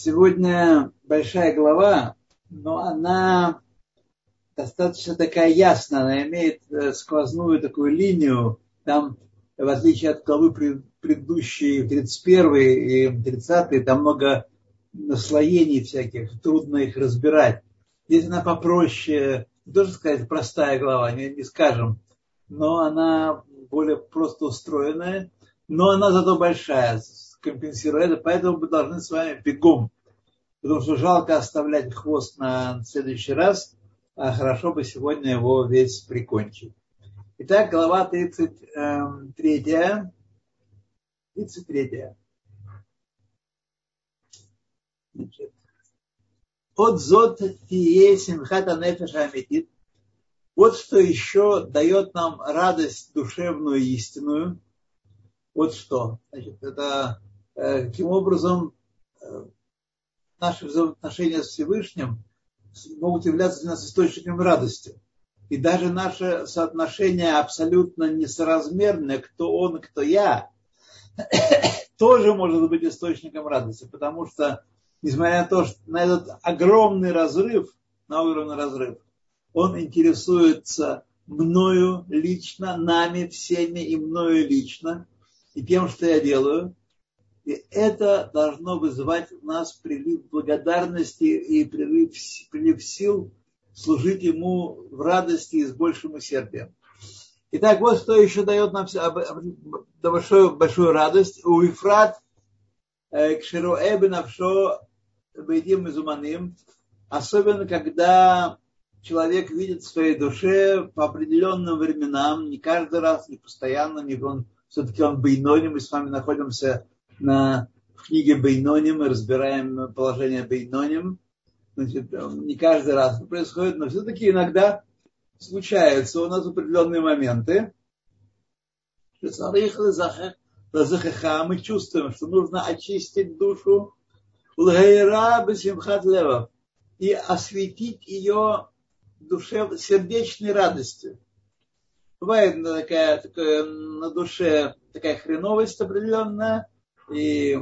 Сегодня большая глава, но она достаточно такая ясная, она имеет э, сквозную такую линию. Там, в отличие от главы предыдущей, 31 и 30, там много наслоений всяких, трудно их разбирать. Здесь она попроще, тоже сказать, простая глава, не, не скажем, но она более просто устроенная, но она зато большая, компенсирует это, поэтому мы должны с вами бегом, потому что жалко оставлять хвост на следующий раз, а хорошо бы сегодня его весь прикончить. Итак, глава 33. 33. Значит, от зот тие симхата нефеша амитит. Вот что еще дает нам радость душевную истинную. Вот что. Значит, это каким образом э, наши взаимоотношения с Всевышним могут являться для нас источником радости. И даже наше соотношение абсолютно несоразмерное, кто он, кто я, тоже может быть источником радости, потому что несмотря на то, что на этот огромный разрыв, на огромный разрыв, он интересуется мною лично, нами всеми и мною лично, и тем, что я делаю. И это должно вызывать у нас прилив благодарности и прилив, прилив сил служить ему в радости и с большим усердием. Итак, вот что еще дает нам большую, большую радость. У Ифрат э, Кшироэбе Навшо Бейдим Изуманим, особенно когда человек видит в своей душе по определенным временам, не каждый раз, не постоянно, не он, все-таки он Бейноним, мы с вами находимся на, в книге Бейноним, мы разбираем положение Бейноним, значит, не каждый раз это происходит, но все-таки иногда случается у нас определенные моменты, мы чувствуем, что нужно очистить душу, и осветить ее душе, сердечной радостью. Бывает такая, такая на душе такая хреновость определенная, и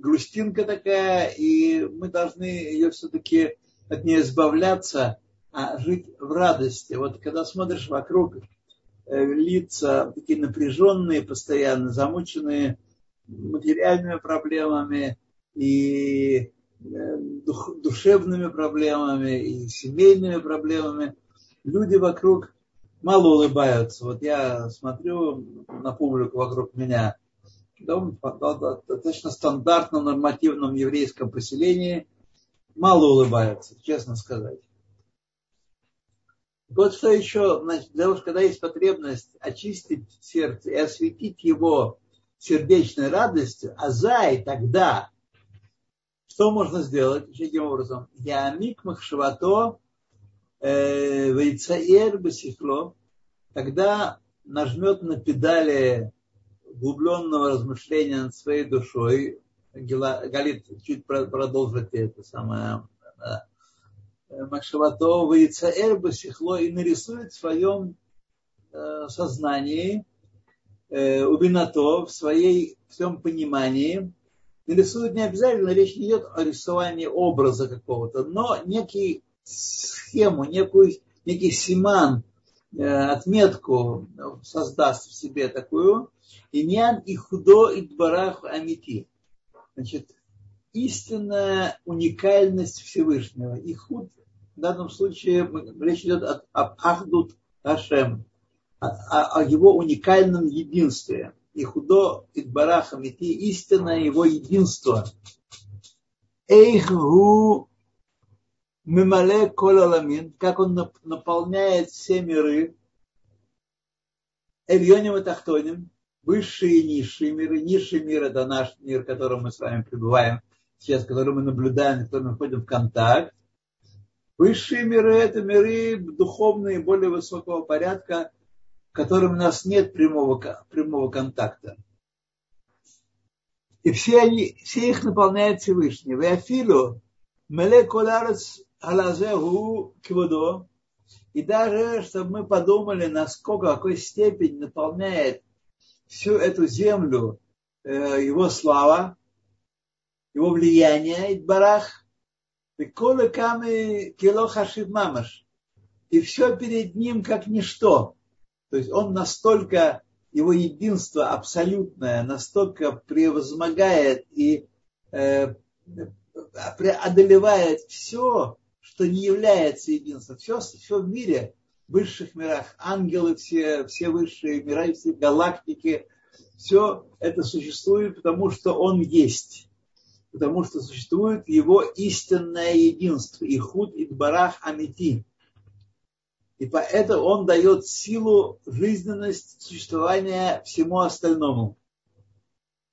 грустинка такая, и мы должны ее все-таки от нее избавляться, а жить в радости. Вот когда смотришь вокруг, э, лица такие напряженные постоянно, замученные материальными проблемами, и э, душевными проблемами, и семейными проблемами. Люди вокруг мало улыбаются. Вот я смотрю на публику вокруг меня, достаточно стандартном нормативном еврейском поселении, мало улыбаются, честно сказать. Вот что еще, значит, когда есть потребность очистить сердце и осветить его сердечной радостью, а зай тогда что можно сделать? Таким образом, Ямик Махшавато э, Вейцаэр Басихло, когда нажмет на педали углубленного размышления над своей душой, Галит чуть продолжит это самое, Махшавато Вейцаэр Басихло и нарисует в своем э, сознании, э, убинато, в своей в своем понимании, рисуют не обязательно, речь не идет о рисовании образа какого-то, но некий схему, некую, некий симан, э, отметку создаст в себе такую. Иньян и худо и дбарах амити. Значит, истинная уникальность Всевышнего. И худ в данном случае речь идет об Ахдут Ашем, о, о его уникальном единстве и худо и барахам, и истинное его единство. Эйху мимале колаламин, как он наполняет все миры, Эльоним и Тахтоним, высшие и низшие миры. Низший мир это наш мир, в котором мы с вами пребываем сейчас, в котором мы наблюдаем, в котором мы входим в контакт. Высшие миры это миры духовные, более высокого порядка, которым у нас нет прямого, прямого контакта. И все, они, все их наполняет Всевышний. Веафилу меле коларец алазеху квудо. И даже, чтобы мы подумали, насколько, какой степени наполняет всю эту землю э, его слава. его влияние, Идбарах, Кола камы кило хашив мамаш. И все перед ним как ничто. То есть он настолько, его единство абсолютное, настолько превозмогает и э, одолевает все, что не является единством. Все, все в мире, в высших мирах, ангелы все, все высшие мира, все галактики, все это существует, потому что он есть. Потому что существует его истинное единство. И худ и барах амити. И поэтому он дает силу, жизненность существования всему остальному.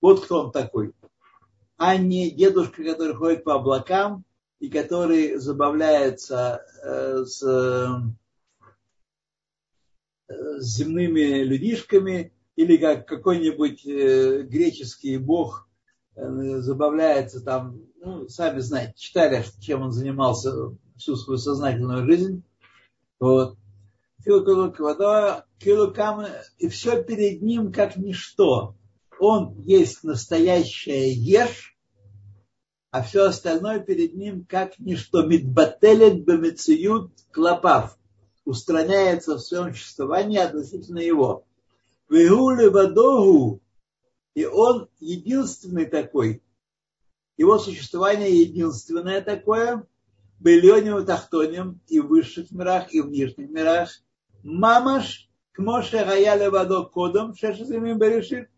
Вот кто он такой. А не дедушка, который ходит по облакам и который забавляется э, с, э, с земными людишками, или как какой-нибудь э, греческий бог забавляется там, ну, сами знаете, читали, чем он занимался всю свою сознательную жизнь вот. И все перед ним как ничто. Он есть настоящая ешь, а все остальное перед ним как ничто. Мидбателет бемециют клопав. Устраняется в своем существовании относительно его. Вегуле вадогу. И он единственный такой. Его существование единственное такое – Бельоним и Тахтоним и в высших мирах, и в нижних мирах. Мамаш к Моше Гаяля Вадо Кодом Шешезимим Берешит.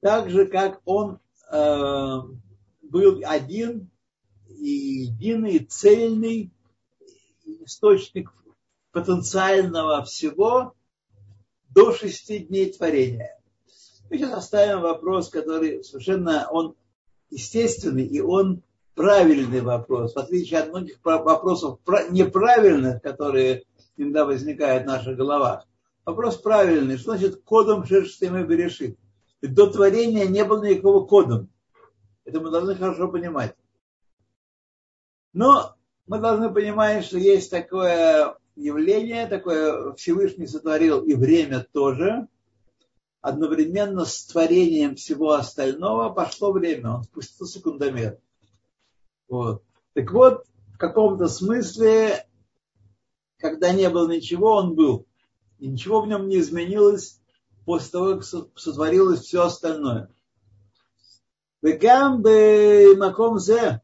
Так же, как он был один и единый, цельный источник потенциального всего до шести дней творения. Мы сейчас оставим вопрос, который совершенно он естественный, и он правильный вопрос, в отличие от многих вопросов неправильных, которые иногда возникают в наших головах. Вопрос правильный. Что значит кодом шерстями берешит? До творения не было никакого кодом. Это мы должны хорошо понимать. Но мы должны понимать, что есть такое явление, такое Всевышний сотворил и время тоже. Одновременно с творением всего остального пошло время. Он спустил секундомер. Вот. Так вот, в каком-то смысле, когда не было ничего, он был. И ничего в нем не изменилось после того, как сотворилось все остальное. Вегам маком зе,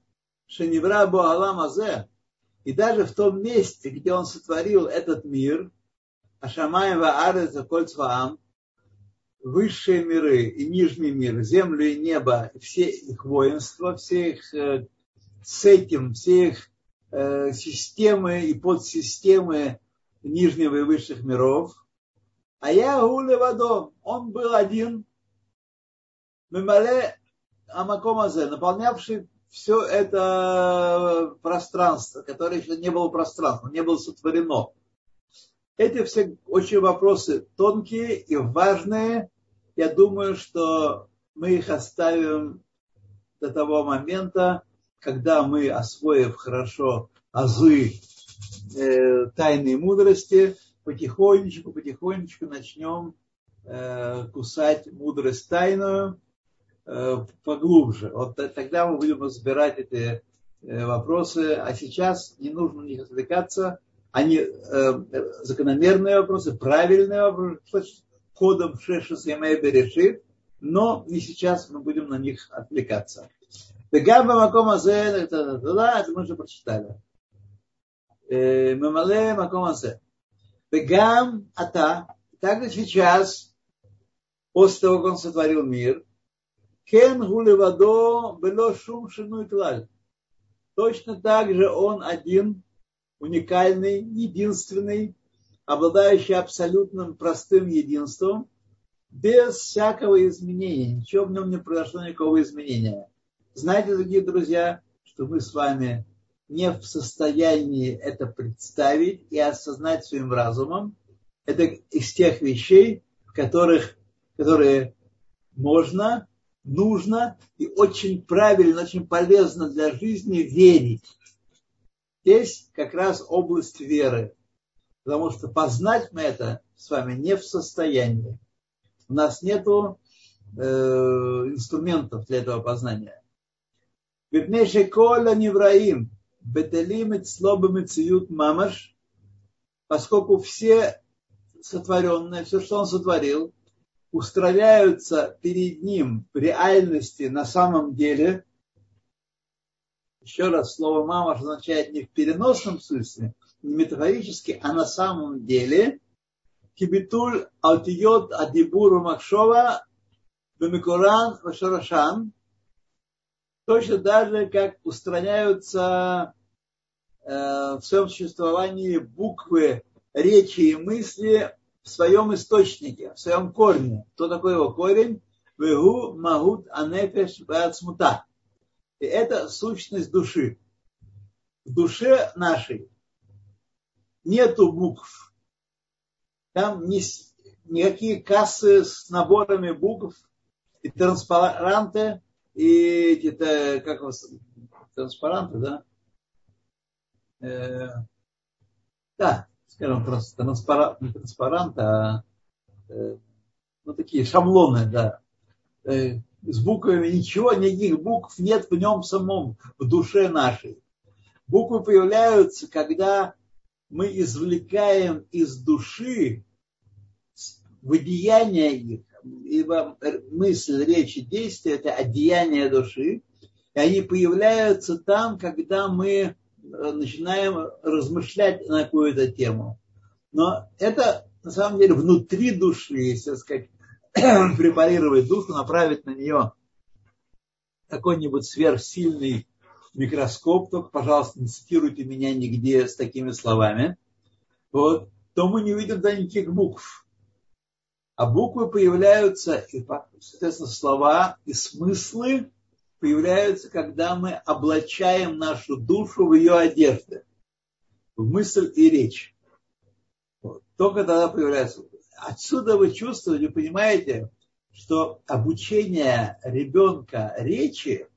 шеневра буалам азе. И даже в том месте, где он сотворил этот мир, Ашамаева Ареза Кольцваам, высшие миры и нижний мир, землю и небо, все их воинства, все их э, с этим, все их э, системы и подсистемы нижнего и высших миров – а я гуле водом, он был один, мемале амакомазе, наполнявший все это пространство, которое еще не было пространством, не было сотворено. Эти все очень вопросы тонкие и важные. Я думаю, что мы их оставим до того момента, когда мы, освоив хорошо азы э, тайной мудрости, потихонечку, потихонечку начнем э, кусать мудрость тайную э, поглубже. Вот тогда мы будем разбирать эти э, вопросы. А сейчас не нужно на них отвлекаться. Они закономерные вопросы, правильные вопросы, ходом Шеша Семейбе решит, но не сейчас мы будем на них отвлекаться. Бегаба Макома это мы уже прочитали. Мемале Макома Зе. Бегам Ата, Так же сейчас, после того, как он сотворил мир, Кен Гулевадо Бело Шум Шину и Клаль. Точно так же он один, уникальный, единственный, обладающий абсолютным простым единством, без всякого изменения. Ничего в нем не произошло, никакого изменения. Знаете, дорогие друзья, что мы с вами не в состоянии это представить и осознать своим разумом. Это из тех вещей, в которых, которые можно, нужно и очень правильно, очень полезно для жизни верить. Здесь как раз область веры. Потому что познать мы это с вами не в состоянии. У нас нету э, инструментов для этого познания. Випнеши кола невраим, бетелим и слобым циют мамаш, поскольку все сотворенное, все, что он сотворил, устраняются перед ним в реальности на самом деле. Еще раз, слово мама означает не в переносном смысле, не метафорически, а на самом деле. Кибитуль алтиот адибуру махшова бемикуран вашарашан. Точно так же, как устраняются в своем существовании буквы речи и мысли в своем источнике, в своем корне. Кто такой его корень? Вегу магут анефеш вацмута. И это сущность души. В душе нашей нету букв. Там не, никакие кассы с наборами букв и транспаранты, и это, как вас, транспаранты, да? Э, да, скажем, транспарант, не транспарант, а э, ну, такие шаблоны, да. Э, с буквами ничего, никаких букв нет в нем самом, в душе нашей. Буквы появляются, когда мы извлекаем из души выдеяние их, ибо мысль, речь и действие – это одеяние души, и они появляются там, когда мы начинаем размышлять на какую-то тему. Но это на самом деле внутри души, если сказать, препарировать душу, направить на нее какой-нибудь сверхсильный микроскоп, только, пожалуйста, не цитируйте меня нигде с такими словами, вот, то мы не видим да никаких букв. А буквы появляются, и, соответственно, слова и смыслы появляются, когда мы облачаем нашу душу в ее одежды, в мысль и речь. Вот. Только тогда появляется. Отсюда вы чувствуете, понимаете, что обучение ребенка речи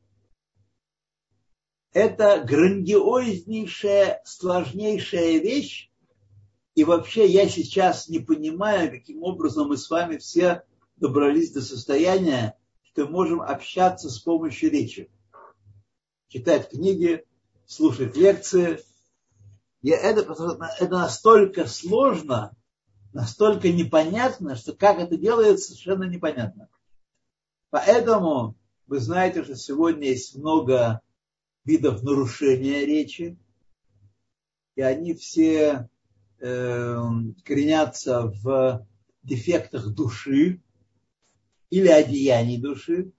это грандиознейшая, сложнейшая вещь. И вообще я сейчас не понимаю, каким образом мы с вами все добрались до состояния, что можем общаться с помощью речи. Читать книги, слушать лекции. И это, это настолько сложно, настолько непонятно, что как это делается, совершенно непонятно. Поэтому вы знаете, что сегодня есть много видов нарушения речи, и они все э, коренятся в дефектах души, или одеяний души,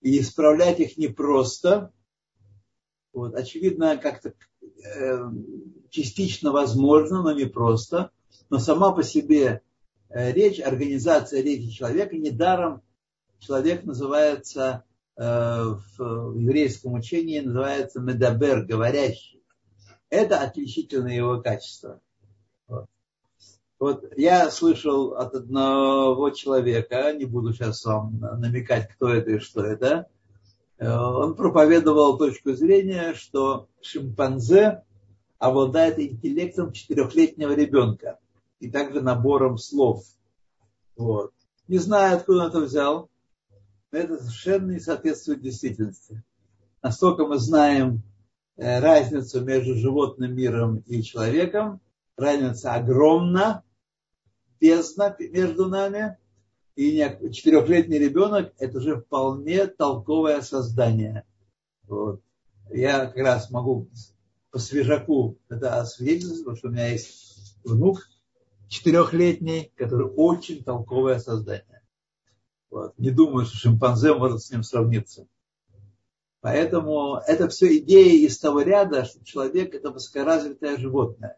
и исправлять их непросто. Вот, очевидно, как-то э, частично возможно, но не просто. Но сама по себе э, речь, организация речи человека, недаром человек называется э, в еврейском учении называется медабер, говорящий. Это отличительное его качество. Вот я слышал от одного человека, не буду сейчас вам намекать, кто это и что это, э, он проповедовал точку зрения, что шимпанзе обладает интеллектом четырехлетнего ребенка и также набором слов. Вот. Не знаю, откуда он это взял, но это совершенно не соответствует действительности. Настолько мы знаем э, разницу между животным миром и человеком, разница огромна, бездна между нами, и четырехлетний ребенок – это же вполне толковое создание. Вот. Я как раз могу по свежаку это освидетельствовать, потому что у меня есть внук четырехлетний, который очень толковое создание. Вот. Не думаю, что шимпанзе может с ним сравниться. Поэтому это все идеи из того ряда, что человек это высокоразвитое животное.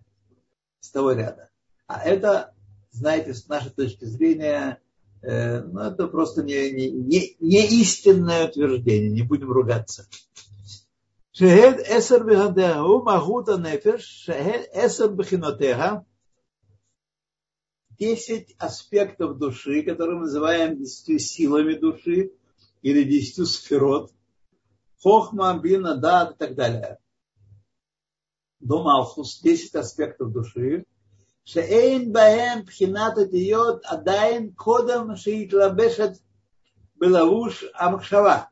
Из того ряда. А это знаете, с нашей точки зрения, э, ну, это просто не, не, не, не истинное утверждение, не будем ругаться. Шехед эсер бихадеху махута нефеш, шехед эсер бихинотеха, десять аспектов души, которые мы называем десятью силами души или десятью сферот, хохма, бина, дат и так далее. До Малхус, десять аспектов души, שאין בהם בחינת אותיות עדיין קודם שהתלבשת Белавуш Амкшава.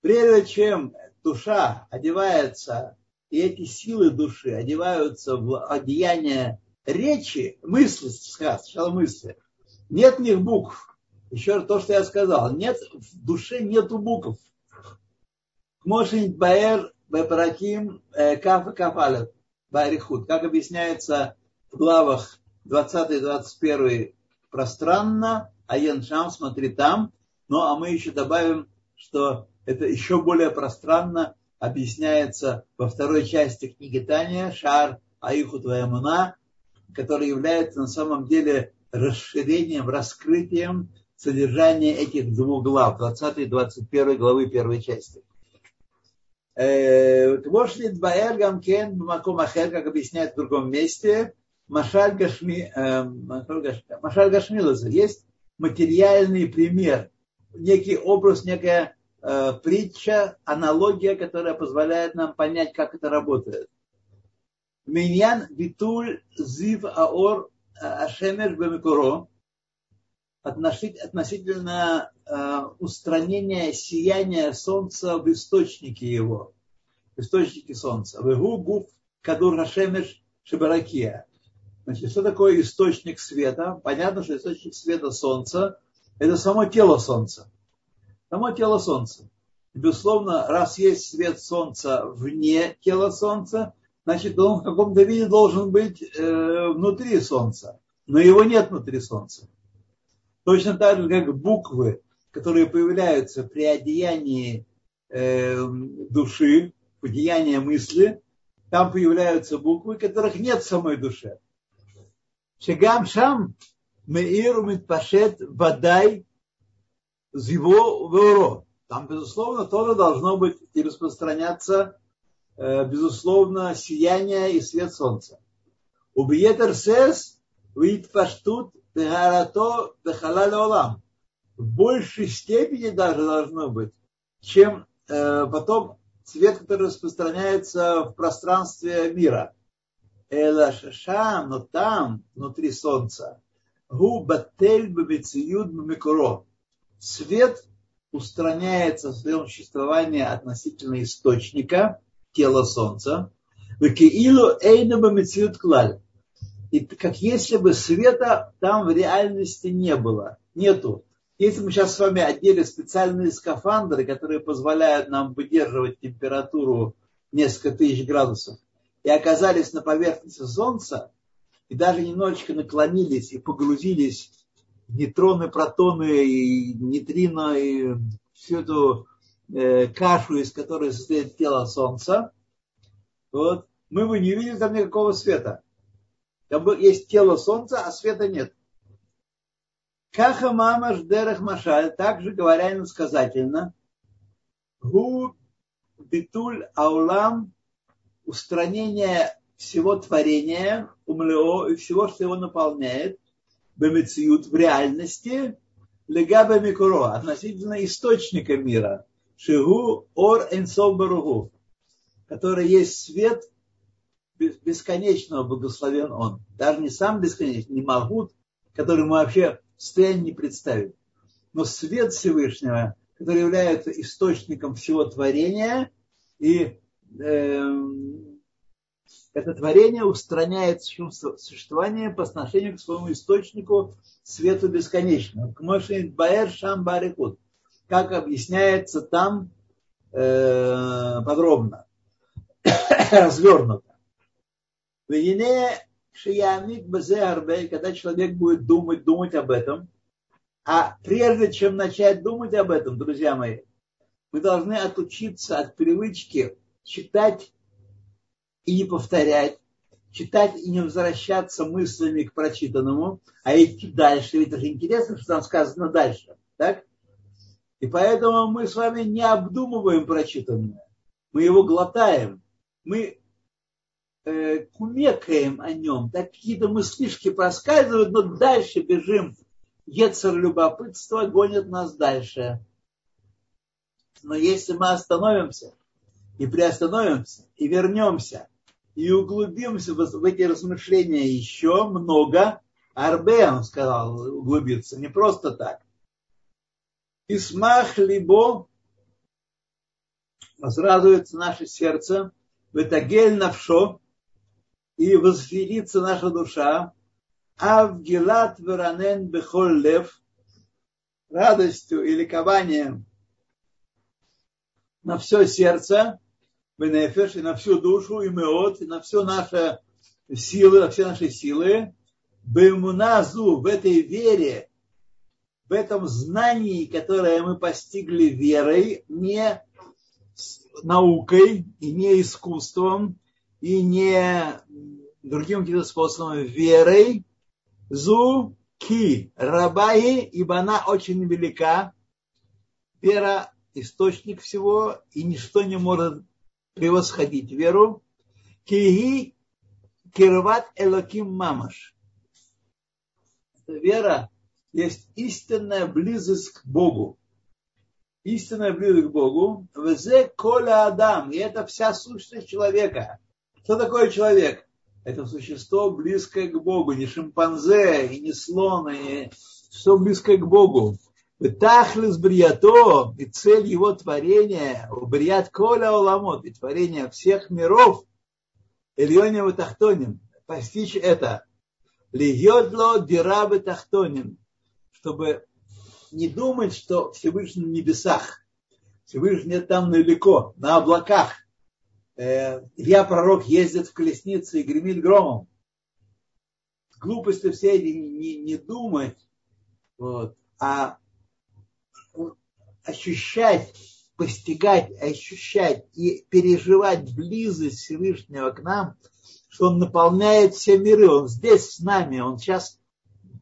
Прежде чем душа одевается, и эти силы души одеваются в одеяние речи, мысли, сначала мысли, нет в них букв. Еще раз то, что я сказал. Нет, в душе нету букв. Мошин Баэр Бепараким э, Каф и Кафалет Барихут. Как объясняется в главах 20-21 пространно, а Яншам, смотри там. Ну, а мы еще добавим, что это еще более пространно объясняется во второй части книги Таня, Шар Аиху Твоямуна, который является на самом деле расширением, раскрытием содержания этих двух глав, 20 и 21 главы первой части. Квошлит Баэр Гамкен Маком Ахер, как объясняет в другом месте, Машаль Гашми, э, Машаль Гашмилаза, есть материальный пример, некий образ, некая э, притча, аналогия, которая позволяет нам понять, как это работает. Миньян Битуль Зив Аор Ашемеш Бемикуро относительно э, устранения сияния солнца в источнике его, в источнике солнца. Вегу гуф кадур Ашемеш Шибаракия. Значит, что такое источник света? Понятно, что источник света Солнца – это само тело Солнца. Само тело Солнца. Безусловно, раз есть свет Солнца вне тела Солнца, значит, он в каком-то виде должен быть э, внутри Солнца. Но его нет внутри Солнца. Точно так же, как буквы, которые появляются при одеянии э, души, одеянии мысли, там появляются буквы, которых нет в самой душе. Шегам Шам Меиру Митпашет Вадай Зиво Веоро. Там, безусловно, тоже должно быть и распространяться, э, безусловно, сияние и свет солнца. У Убиетер сес витпаштут тхарато тхалаль олам. В большей степени даже должно быть, чем э, потом свет, который распространяется в пространстве мира – Эла шашам, но там, внутри солнца, гу батель микро. Свет устраняется в своем существовании относительно источника, тела солнца. Векиилу эйна бамициюд клаль. И как если бы света там в реальности не было. Нету. Если мы сейчас с вами одели специальные скафандры, которые позволяют нам выдерживать температуру несколько тысяч градусов, и оказались на поверхности Солнца, и даже немножечко наклонились и погрузились в нейтроны, протоны и нейтрино, и всю эту э, кашу, из которой состоит тело Солнца, вот, мы бы не видели там никакого света. Там есть тело Солнца, а света нет. Каха мама ждерах машаль, также говоря иносказательно, гу битуль аулам устранение всего творения, умлео, и всего, что его наполняет, бемециют в реальности, легаба микуро, относительно источника мира, шигу ор энсов баругу, который есть свет бесконечного, благословен он. Даже не сам бесконечный, не Магут, который мы вообще в состоянии не представить. Но свет Всевышнего, который является источником всего творения и это творение устраняет существование по отношению к своему источнику свету бесконечного. Баэр Шам Барикут. Как объясняется там э, подробно, развернуто. Когда человек будет думать, думать об этом, а прежде чем начать думать об этом, друзья мои, мы должны отучиться от привычки читать и не повторять, читать и не возвращаться мыслями к прочитанному, а идти дальше. Ведь это же интересно, что там сказано дальше. Так? И поэтому мы с вами не обдумываем прочитанное. Мы его глотаем. Мы э, кумекаем о нем. Так какие-то мыслишки проскальзывают, но дальше бежим. Ецер любопытства гонит нас дальше. Но если мы остановимся – и приостановимся, и вернемся, и углубимся в эти размышления еще много, Арбе, он сказал, углубиться, не просто так, Исмах либо возрадуется наше сердце, ветагель навшо, и возвелится наша душа, а в гилат веранен бехоль лев, радостью и ликованием на все сердце, бенефеш, и на всю душу, и меот, и на все наши силы, на все наши силы, бемуназу, в этой вере, в этом знании, которое мы постигли верой, не наукой, и не искусством, и не другим каким-то способом, верой, зу ки рабаи, ибо она очень велика, вера источник всего, и ничто не может превосходить веру. Киги кирват элоким мамаш. Вера есть истинная близость к Богу. Истинная близость к Богу. Везе коля адам. И это вся сущность человека. Что такое человек? Это существо близкое к Богу. Не шимпанзе, и не слон, и все близкое к Богу. Тахлис бриято, и цель его творения, брият коля оламот, и творение всех миров, Ильоня Тахтонин, постичь это. Льедло дирабы Тахтонин, чтобы не думать, что Всевышний в небесах, Всевышний там далеко, на облаках. Э, Илья пророк ездит в колеснице и гремит громом. Глупости все не, не, не думать, вот, а ощущать, постигать, ощущать и переживать близость Всевышнего к нам, что Он наполняет все миры, Он здесь с нами, Он сейчас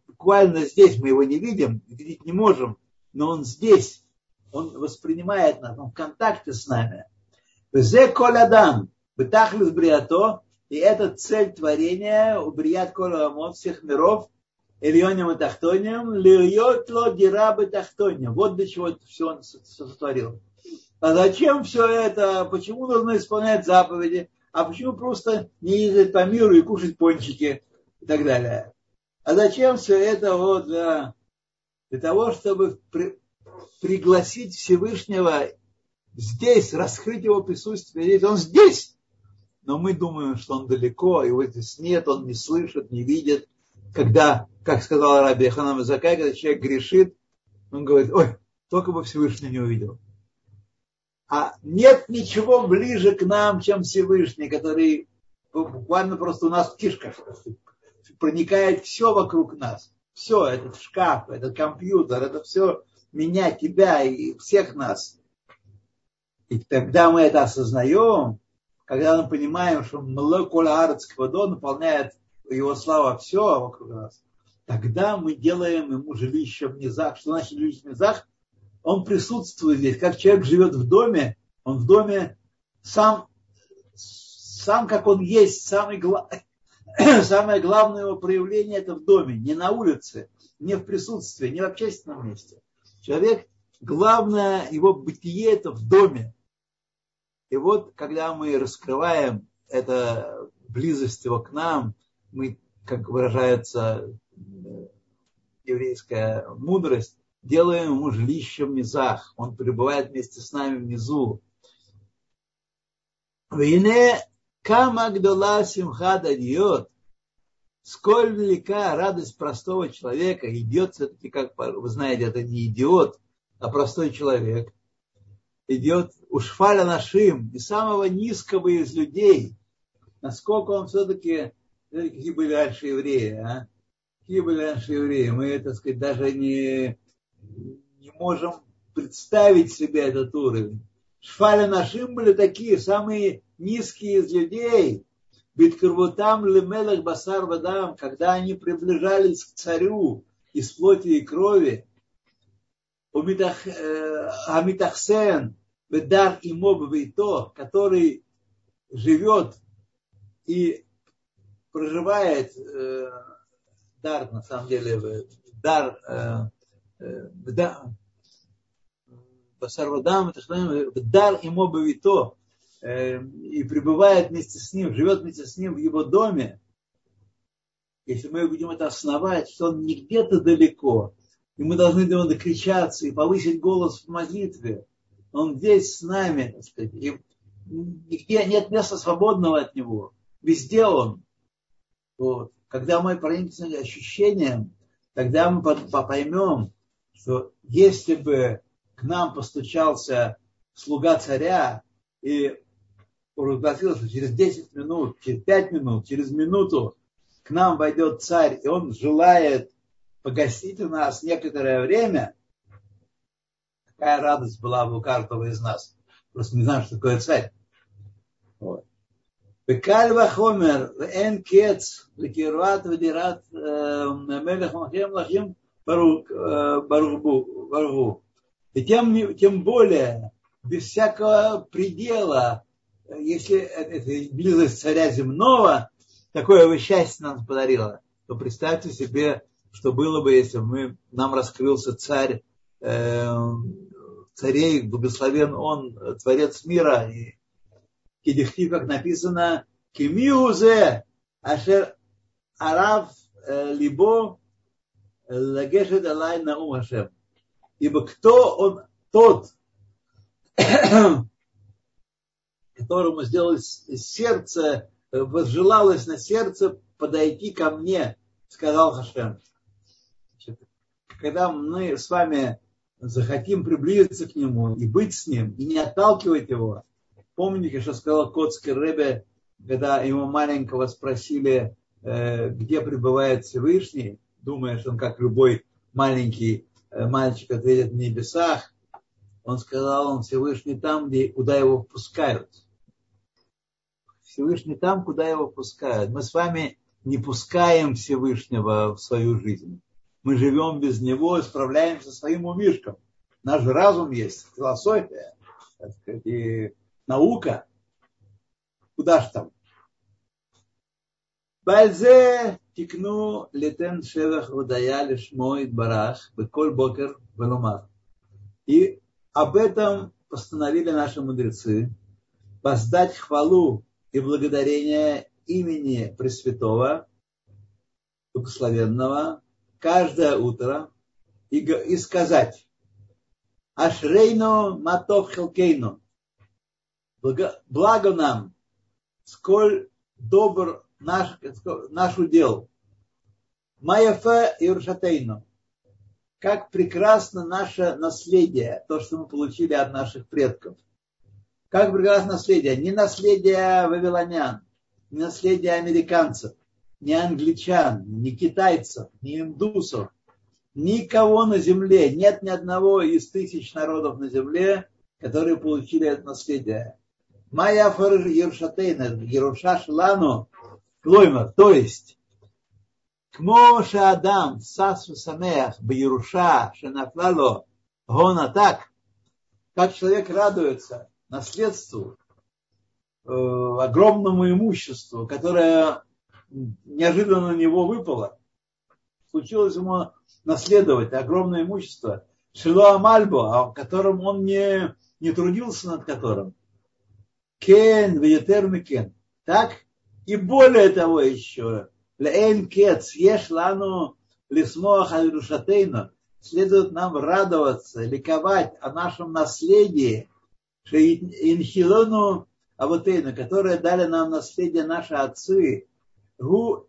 буквально здесь, мы его не видим, видеть не можем, но Он здесь, Он воспринимает нас, Он в контакте с нами. Зе колядам, бетахлис бриато, и это цель творения, у брият кола всех миров, Ильоним и Тахтоним, льет ло дирабы Тахтоним. Вот для чего все он сотворил. А зачем все это? Почему нужно исполнять заповеди? А почему просто не ездить по миру и кушать пончики и так далее? А зачем все это вот для, для того, чтобы при, пригласить Всевышнего здесь, раскрыть его присутствие. Ведь он здесь. Но мы думаем, что он далеко, его здесь нет, он не слышит, не видит. Когда как сказал Раби Ханам Закай, когда человек грешит, он говорит, ой, только бы Всевышний не увидел. А нет ничего ближе к нам, чем Всевышний, который буквально просто у нас в кишках проникает все вокруг нас. Все, этот шкаф, этот компьютер, это все меня, тебя и всех нас. И тогда мы это осознаем, когда мы понимаем, что молекула арабского до наполняет его слава все вокруг нас, тогда мы делаем ему жилище в низах. Что значит жилище в низах? Он присутствует здесь. Как человек живет в доме, он в доме сам, сам как он есть, самый, самое главное его проявление это в доме, не на улице, не в присутствии, не в общественном месте. Человек, главное его бытие это в доме. И вот, когда мы раскрываем это близость его к нам, мы, как выражается еврейская мудрость, делаем ему жилище в низах. Он пребывает вместе с нами внизу. Вине кама гдола симхада идет. Сколь велика радость простого человека. Идет все-таки, как вы знаете, это не идиот, а простой человек. Идет у шфаля нашим, и самого низкого из людей. Насколько он все-таки, какие были раньше евреи, а? Какие были наши евреи. Мы, так сказать, даже не, не можем представить себе этот уровень. Шфали нашим были такие, самые низкие из людей. Биткарвутам лемелах басар вадам, когда они приближались к царю из плоти и крови. Э, Амитахсен, Бедар и Моб то, который живет и проживает э, дар, на самом деле, дар, э, э, Басарвадам, дар ему бавито, э, и пребывает вместе с ним, живет вместе с ним в его доме, если мы будем это основать, что он не где-то далеко, и мы должны до него докричаться и повысить голос в молитве. Он здесь с нами, так сказать, и нигде нет места свободного от него. Везде он. Вот. Когда мы проникнемся ощущением, тогда мы поймем, что если бы к нам постучался слуга царя и провозгласился через 10 минут, через 5 минут, через минуту к нам войдет царь, и он желает погостить у нас некоторое время, какая радость была бы у каждого из нас. Просто не знаю, что такое царь. Вот. וקל וחומר, ואין קץ לקרבת ודירת מלך מלכים מלכים ברוך הוא. И тем, тем более, без всякого предела, если это близость царя земного, такое бы счастье нам подарило, то представьте себе, что было бы, если бы мы, нам раскрылся царь, э, царей, благословен он, творец мира, и Кедихти, как написано, Кимиузе, Ашер Арав э, Либо Лагешет Алай Наум Ашем. Ибо кто он тот, которому сделалось сердце, э, возжелалось на сердце подойти ко мне, сказал Хашем. Когда мы с вами захотим приблизиться к нему и быть с ним, и не отталкивать его, помните, что сказал Котский Ребе, когда его маленького спросили, э, где пребывает Всевышний, думая, что он как любой маленький э, мальчик ответит в небесах, он сказал, он Всевышний там, где, куда его впускают. Всевышний там, куда его впускают. Мы с вами не пускаем Всевышнего в свою жизнь. Мы живем без него и справляемся своим умишком. Наш разум есть, философия, так сказать, и наука. Куда ж там? Бальзе тикну летен шевах водая лишмо барах беколь бокер веломар. И об этом постановили наши мудрецы, воздать хвалу и благодарение имени Пресвятого, Благословенного, каждое утро и, и сказать Ашрейно матов хелкейно. Благо, благо нам, сколь добр наш, наш удел. Майяфе и Рушатейно как прекрасно наше наследие, то, что мы получили от наших предков. Как прекрасно наследие. Не наследие вавилонян, не наследие американцев, не англичан, не китайцев, не индусов, никого на земле, нет ни одного из тысяч народов на земле, которые получили это наследие. Майя Фарыш Ерушатейна, Еруша Шлану, Клоймер, то есть, Кмоша Адам, Сасу Самех, Бьеруша, Шенафлало, Гона так, как человек радуется наследству, э, огромному имуществу, которое неожиданно на него выпало. Случилось ему наследовать огромное имущество. Шилоа Мальбо, о котором он не, не трудился над которым – Кен, Веетер Кен. Так? И более того еще, Лейн кец, ешь лану лисмоах аль Следует нам радоваться, ликовать о нашем наследии, инхилону авотейну, которое дали нам наследие наши отцы, гу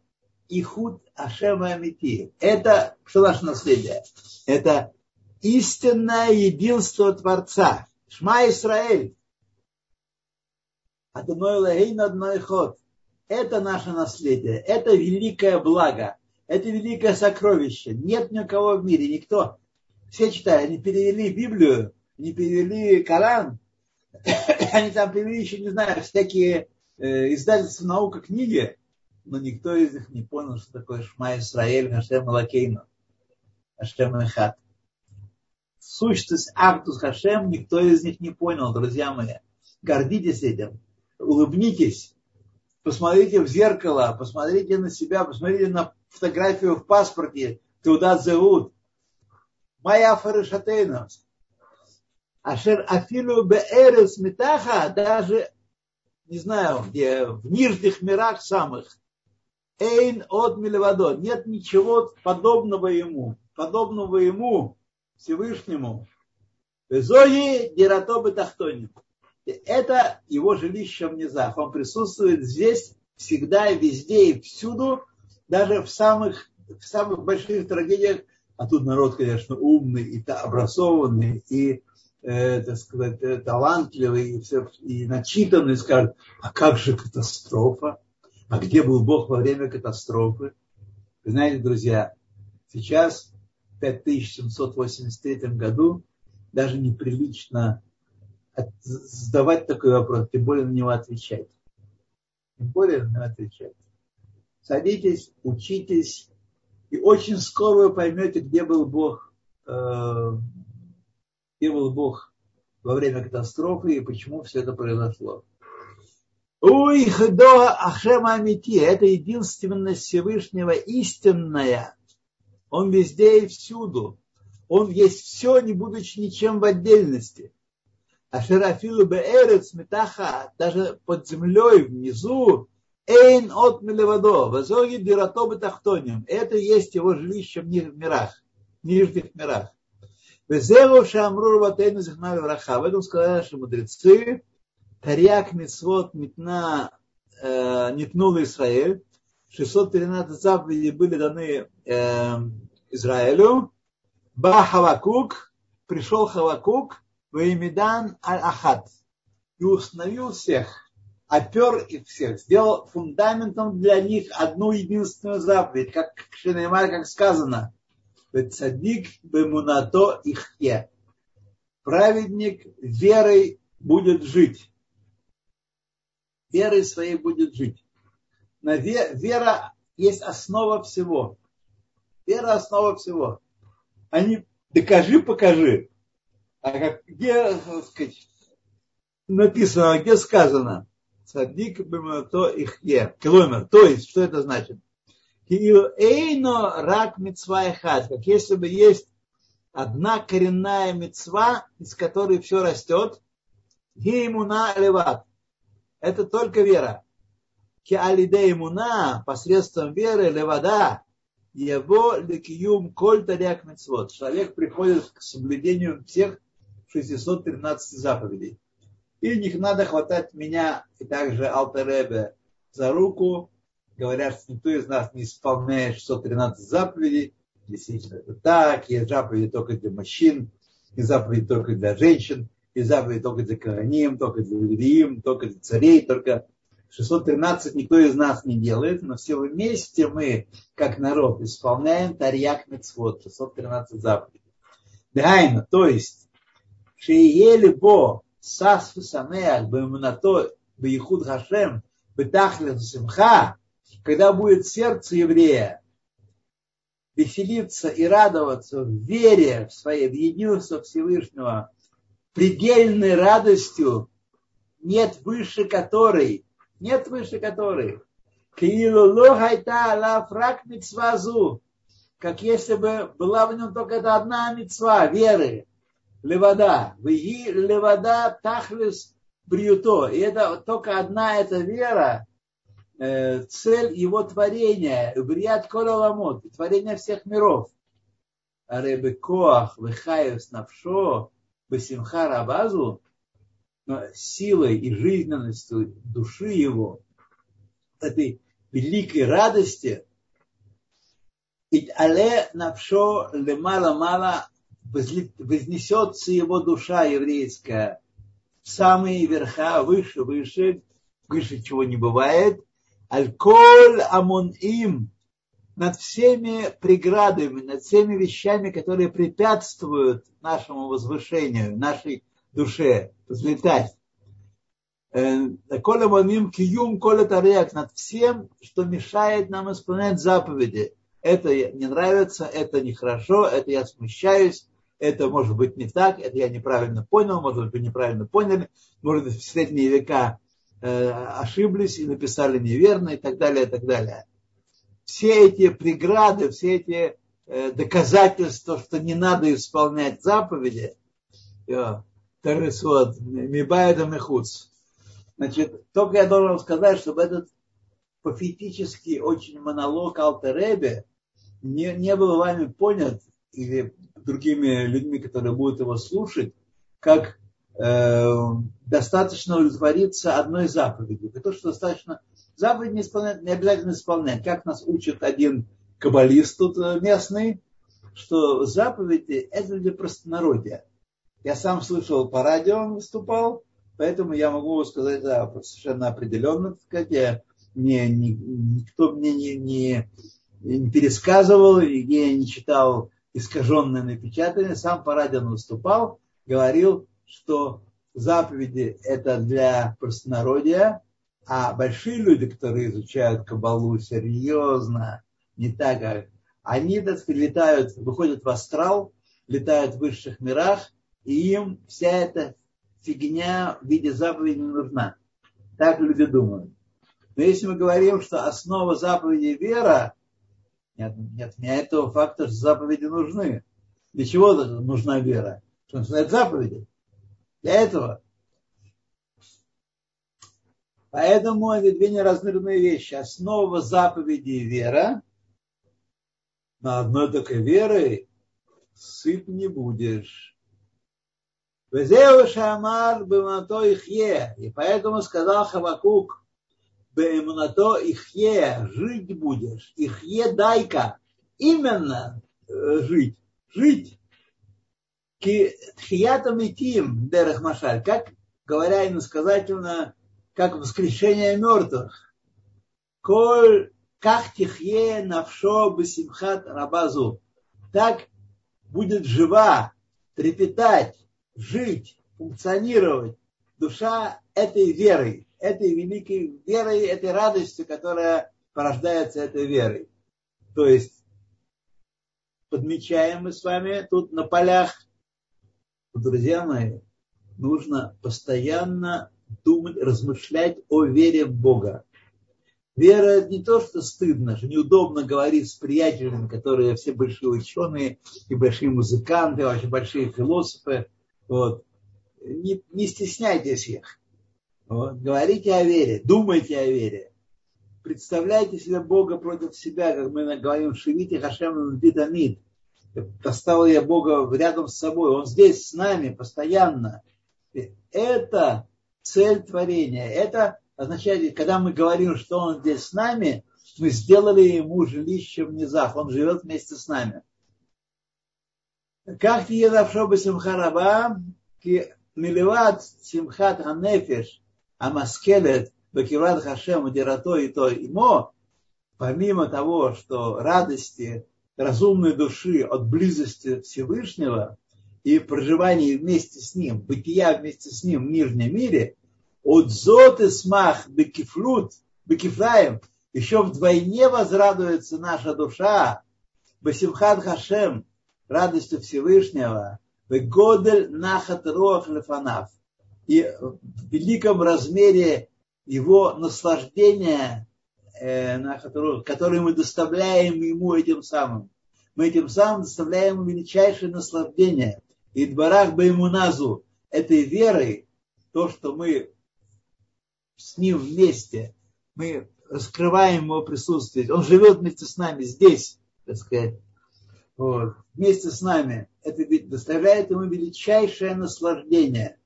ихуд ашем амити. Это что наше наследие? Это истинное единство Творца. Шма Исраэль. Адоной лагейн одной ход. Это наше наследие, это великое благо, это великое сокровище. Нет ни у кого в мире, никто. Все читают, они перевели Библию, не перевели Коран, они там перевели еще, не знаю, всякие э, издательства наука книги, но никто из них не понял, что такое Шма Исраэль, Хашем Лакейну, Хашем Эхат. Сущность Актус Хашем никто из них не понял, друзья мои. Гордитесь этим, улыбнитесь, посмотрите в зеркало, посмотрите на себя, посмотрите на фотографию в паспорте, туда зовут. Моя фарышатейна. Ашер афилу беэрес метаха, даже, не знаю, где, в нижних мирах самых, эйн от милевадо, нет ничего подобного ему. подобного ему, Всевышнему. Зои Диратобы Тахтоним. Это его жилище в низах. Он присутствует здесь всегда везде и всюду, даже в самых, в самых больших трагедиях. А тут народ, конечно, умный и образованный, и э, так сказать, э, талантливый, и, все, и начитанный, скажет, а как же катастрофа? А где был Бог во время катастрофы? Вы знаете, друзья, сейчас, в 5783 году, даже неприлично задавать такой вопрос, тем более на него отвечать. Тем более на него отвечать. Садитесь, учитесь, и очень скоро вы поймете, где был Бог, э, где был Бог во время катастрофы и почему все это произошло. Уй, до Ахшема Амити, это единственность Всевышнего истинная. Он везде и всюду. Он есть все, не будучи ничем в отдельности. А Шерафилу Беэрец Метаха, даже под землей внизу, Эйн от Милевадо, Вазоги Бирато Бетахтоним. Это есть его жилище в мирах, в нижних мирах. Везеву Шамру Ватейну Зихна Враха. В этом сказали наши мудрецы, Тарьяк Мицвод Митна э, Нитнул Израиль. 613 заповедей были даны э, Израилю. Ба Хавакук, пришел Хавакук, Ваимидан Аль-Ахад. И установил всех, опер их всех, сделал фундаментом для них одну единственную заповедь, как Шинеймар, как сказано. Цадик бемунато ихе. Праведник верой будет жить верой своей будет жить. Вера есть основа всего. Вера основа всего. Они докажи, покажи. А как, где сказать, написано, где сказано? Садик то их е. Километр. То есть, что это значит? Эйно рак мецва хат. Как если бы есть одна коренная мецва, из которой все растет. Геймуна леват это только вера. Киалидей муна, посредством веры, левада, его лекиюм коль таряк мецвод. Человек приходит к соблюдению всех 613 заповедей. И них надо хватать меня и также Алтеребе за руку, говорят, что никто из нас не исполняет 613 заповедей. Действительно, это так. Есть заповеди только для мужчин, и заповеди только для женщин и заповеди только для Кораним, только для Левиим, только для царей, только 613 никто из нас не делает, но все вместе мы, как народ, исполняем Тарьяк Мецвод, 613 заповедей. Дайна, то есть, Шиели Бо, Сасфу Самеах, Бемунато, Бейхуд Хашем, Бетахлет Симха, когда будет сердце еврея веселиться и радоваться в вере в своей, в единство Всевышнего, предельной радостью, нет выше которой, нет выше которой, как если бы была в нем только эта одна мецва веры, левада, веги левада тахлис бриюто. И это только одна эта вера, э, цель его творения, брият кола творение всех миров. Аребекоах, вехаев навшо, Басимха Рабазу, силой и жизненностью души его, этой великой радости, и але навшо лемала-мала вознесется его душа еврейская в самые верха, выше, выше, выше чего не бывает. Аль-коль амон им над всеми преградами, над всеми вещами, которые препятствуют нашему возвышению, нашей душе взлетать. Э, коля маним киюм коля тарек над всем, что мешает нам исполнять заповеди. Это не нравится, это нехорошо, это я смущаюсь, это может быть не так, это я неправильно понял, может быть неправильно поняли, может быть в средние века э, ошиблись и написали неверно и так далее, и так далее все эти преграды, все эти э, доказательства, что не надо исполнять заповеди, Тарисот, Мибайда Мехуц. Значит, только я должен сказать, чтобы этот пофетический очень монолог Алтеребе не, не был вами понят или другими людьми, которые будут его слушать, как э, достаточно удовлетвориться одной заповедью. И то, что достаточно заповедь не, исполнять, не обязательно исполнять. Как нас учит один каббалист тут э, местный, что заповеди это для простонародья. Я сам слышал по радио, он выступал, поэтому я могу сказать да, совершенно определенно, так сказать, я, не, никто мне не, не, не пересказывал, я не читал искаженное напечатание, сам по выступал, говорил, что заповеди это для простонародья, а большие люди, которые изучают Кабалу серьезно, не так, как они, так сказать, летают, выходят в астрал, летают в высших мирах, и им вся эта фигня в виде заповеди не нужна. Так люди думают. Но если мы говорим, что основа заповеди вера, не отменяет того факта, что заповеди нужны. Для чего нужна вера? Чтобы знать заповеди. Для этого. Поэтому это две неразмерные вещи. Основа заповеди вера. На одной такой веры сыт не будешь. И поэтому сказал Хавакук, бемато ихе, жить будешь. Ихе дайка. Именно э, жить. Жить. Тхиятам и тим, дерех машаль. Как, говоря иносказательно, как воскрешение мертвых. Коль как тихе навшо бесимхат рабазу. Так будет жива, трепетать жить, функционировать душа этой верой, этой великой верой, этой радостью, которая порождается этой верой. То есть подмечаем мы с вами тут на полях, друзья мои, нужно постоянно думать, размышлять о вере в Бога. Вера это не то, что стыдно, что неудобно говорить с приятелями, которые все большие ученые и большие музыканты, вообще большие философы. Вот. Не, не стесняйтесь их. Говорите о вере, думайте о вере. Представляйте себе Бога против себя, как мы говорим Шевите Шивите Хашем Битамид. Поставил я Бога рядом с собой, Он здесь с нами постоянно. Это цель творения. Это означает, когда мы говорим, что Он здесь с нами, мы сделали Ему жилище в низах, Он живет вместе с нами. Как ты едавшо бы симхараба, наливать симхат анефиш, амаскелет бакилат хашем дирато и то И мо, помимо того, что радости разумной души от близости Всевышнего и проживания вместе с Ним, бытия вместе с Ним в Нижнем мире, от зоты смах бекифлут, бекифраем, еще вдвойне возрадуется наша душа, басимхат хашем, радостью Всевышнего, вегодель нахат рох лефанав, и в великом размере его наслаждения, э, которое мы доставляем ему этим самым. Мы этим самым доставляем ему величайшее наслаждение. И дворах бы ему назу этой верой, то, что мы с ним вместе, мы раскрываем его присутствие. Он живет вместе с нами здесь, так сказать, вот, вместе с нами, это доставляет ему величайшее наслаждение.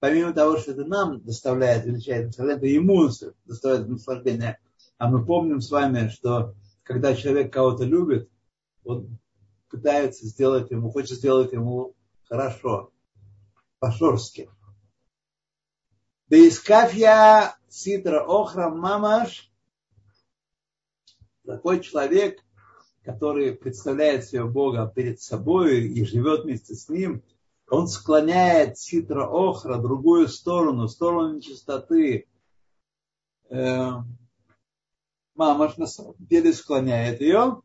Помимо того, что это нам доставляет величайшее наслаждение, это ему доставляет наслаждение. А мы помним с вами, что когда человек кого-то любит, он пытается сделать ему, хочет сделать ему хорошо, по-шорски. Бейскафья ситра охра мамаш. Такой человек – который представляет себе Бога перед собой и живет вместе с ним, он склоняет ситра охра другую сторону, сторону нечистоты. Э, мамаш на самом деле склоняет ее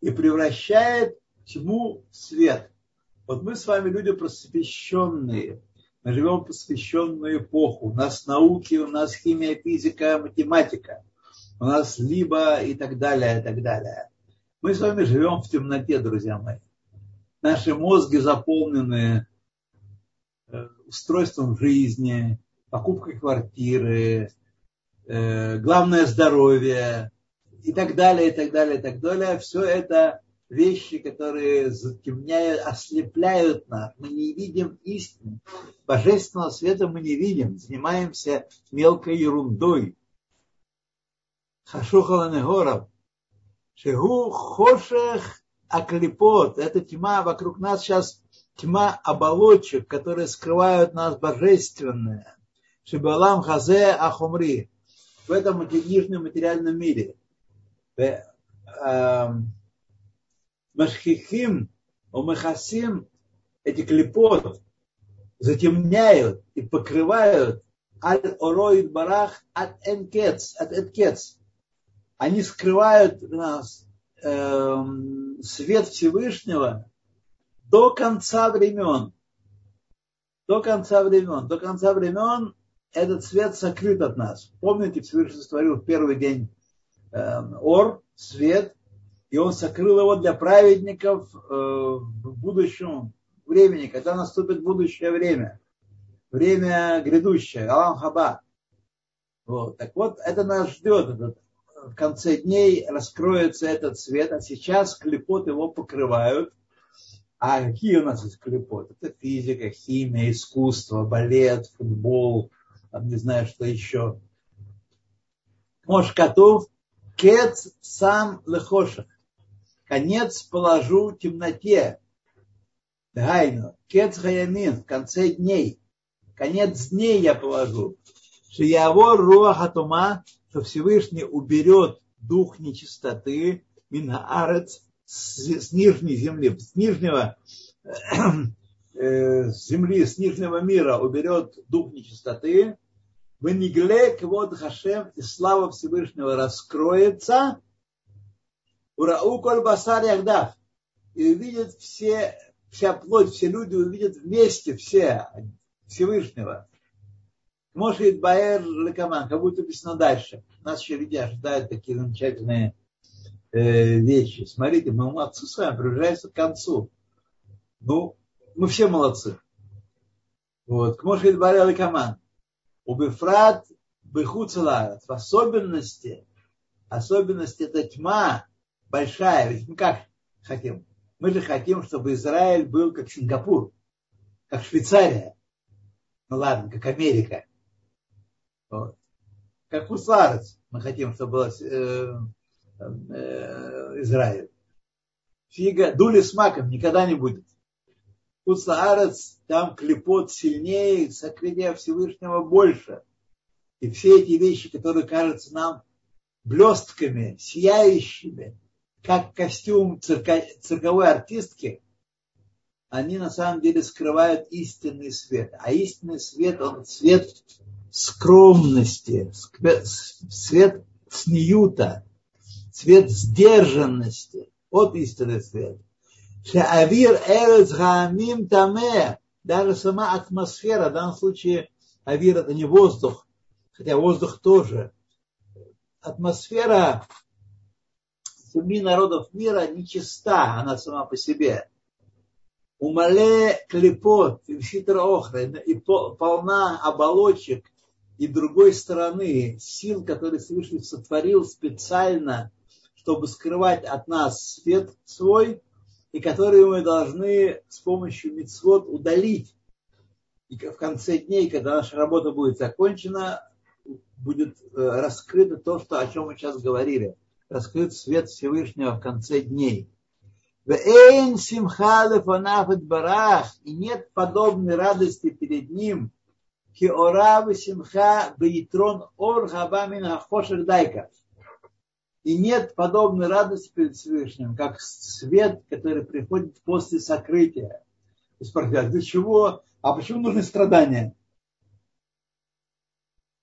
и превращает тьму в свет. Вот мы с вами люди просвещенные. Мы живем в посвященную эпоху. У нас науки, у нас химия, физика, математика у нас либо и так далее, и так далее. Мы с вами живем в темноте, друзья мои. Наши мозги заполнены э, устройством жизни, покупкой квартиры, э, главное здоровье, и так далее, и так далее, и так далее. Все это вещи, которые затемняют, ослепляют нас. Мы не видим истины. Божественного света мы не видим. Занимаемся мелкой ерундой. Хашуха Шегу хошех аклипот. Это тьма вокруг нас сейчас тьма оболочек, которые скрывают нас божественное. Шибалам хазе ахумри. В этом нижнем материальном мире. Эм, Машхихим, умехасим, эти клепот затемняют и покрывают аль ороид барах от энкец, от энкец. Они скрывают нас э, свет Всевышнего до конца времен. До конца времен. До конца времен этот свет сокрыт от нас. Помните, Всевышний сотворил в первый день э, ор, свет, и он сокрыл его для праведников э, в будущем времени, когда наступит будущее время. Время грядущее, Алам Хаба. Вот. Так вот, это нас ждет. Этот, в конце дней раскроется этот свет, а сейчас клепот его покрывают. А какие у нас есть клепот? Это физика, химия, искусство, балет, футбол, там не знаю, что еще. Может, котов, кец сам лехошах конец положу темноте. Гайну, кец хаямин, в конце дней. Конец дней я положу. Что его руахатума, что Всевышний уберет дух нечистоты, минаарец, с, нижней земли, с нижнего э, земли, с нижнего мира уберет дух нечистоты, в Нигле вот Хашем и слава Всевышнего раскроется, Урау коль басар ягдав. И увидят все, вся плоть, все люди увидят вместе все Всевышнего. Может Баэр Лекаман, как будто написано дальше. Нас люди ожидают такие замечательные э, вещи. Смотрите, мы молодцы с вами, приближается к концу. Ну, мы все молодцы. Вот. Может Баэр Лекаман. Убифрат Бехуцеларат. В особенности, особенность это тьма, большая. Ведь мы как хотим? Мы же хотим, чтобы Израиль был как Сингапур, как Швейцария. Ну ладно, как Америка. Как Усларец мы хотим, чтобы был э, э, Израиль. Фига, дули с маком никогда не будет. Усларец, там клепот сильнее, сокрытие Всевышнего больше. И все эти вещи, которые кажутся нам блестками, сияющими, как костюм цирка, цирковой артистки, они на самом деле скрывают истинный свет. А истинный свет, он цвет скромности, свет сниюта, цвет сдержанности. Вот истинный свет. Шаавир эрец хаамим таме. Даже сама атмосфера, в данном случае авир это не воздух, хотя воздух тоже. Атмосфера семи народов мира нечиста, она сама по себе. Умале клепот, охра, и полна оболочек и другой стороны сил, которые Всевышний сотворил специально, чтобы скрывать от нас свет свой, и которые мы должны с помощью мицвод удалить. И в конце дней, когда наша работа будет закончена, будет э, раскрыто то, что, о чем мы сейчас говорили – раскрыт свет Всевышнего в конце дней. И нет подобной радости перед ним, и нет подобной радости перед Всевышним, как свет, который приходит после сокрытия. И спрашивают, для чего? А почему нужны страдания?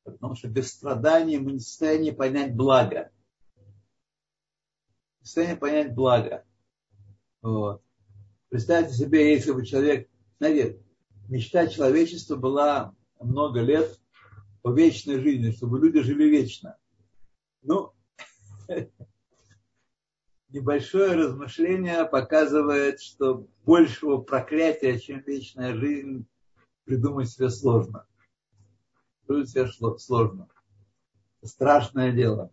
Потому что без страданий мы не в состоянии понять благо в состоянии понять благо. Вот. Представьте себе, если бы человек, знаете, мечта человечества была много лет по вечной жизни, чтобы люди жили вечно. Ну, небольшое размышление показывает, что большего проклятия, чем вечная жизнь, придумать себе сложно. Придумать себе сложно. Страшное дело.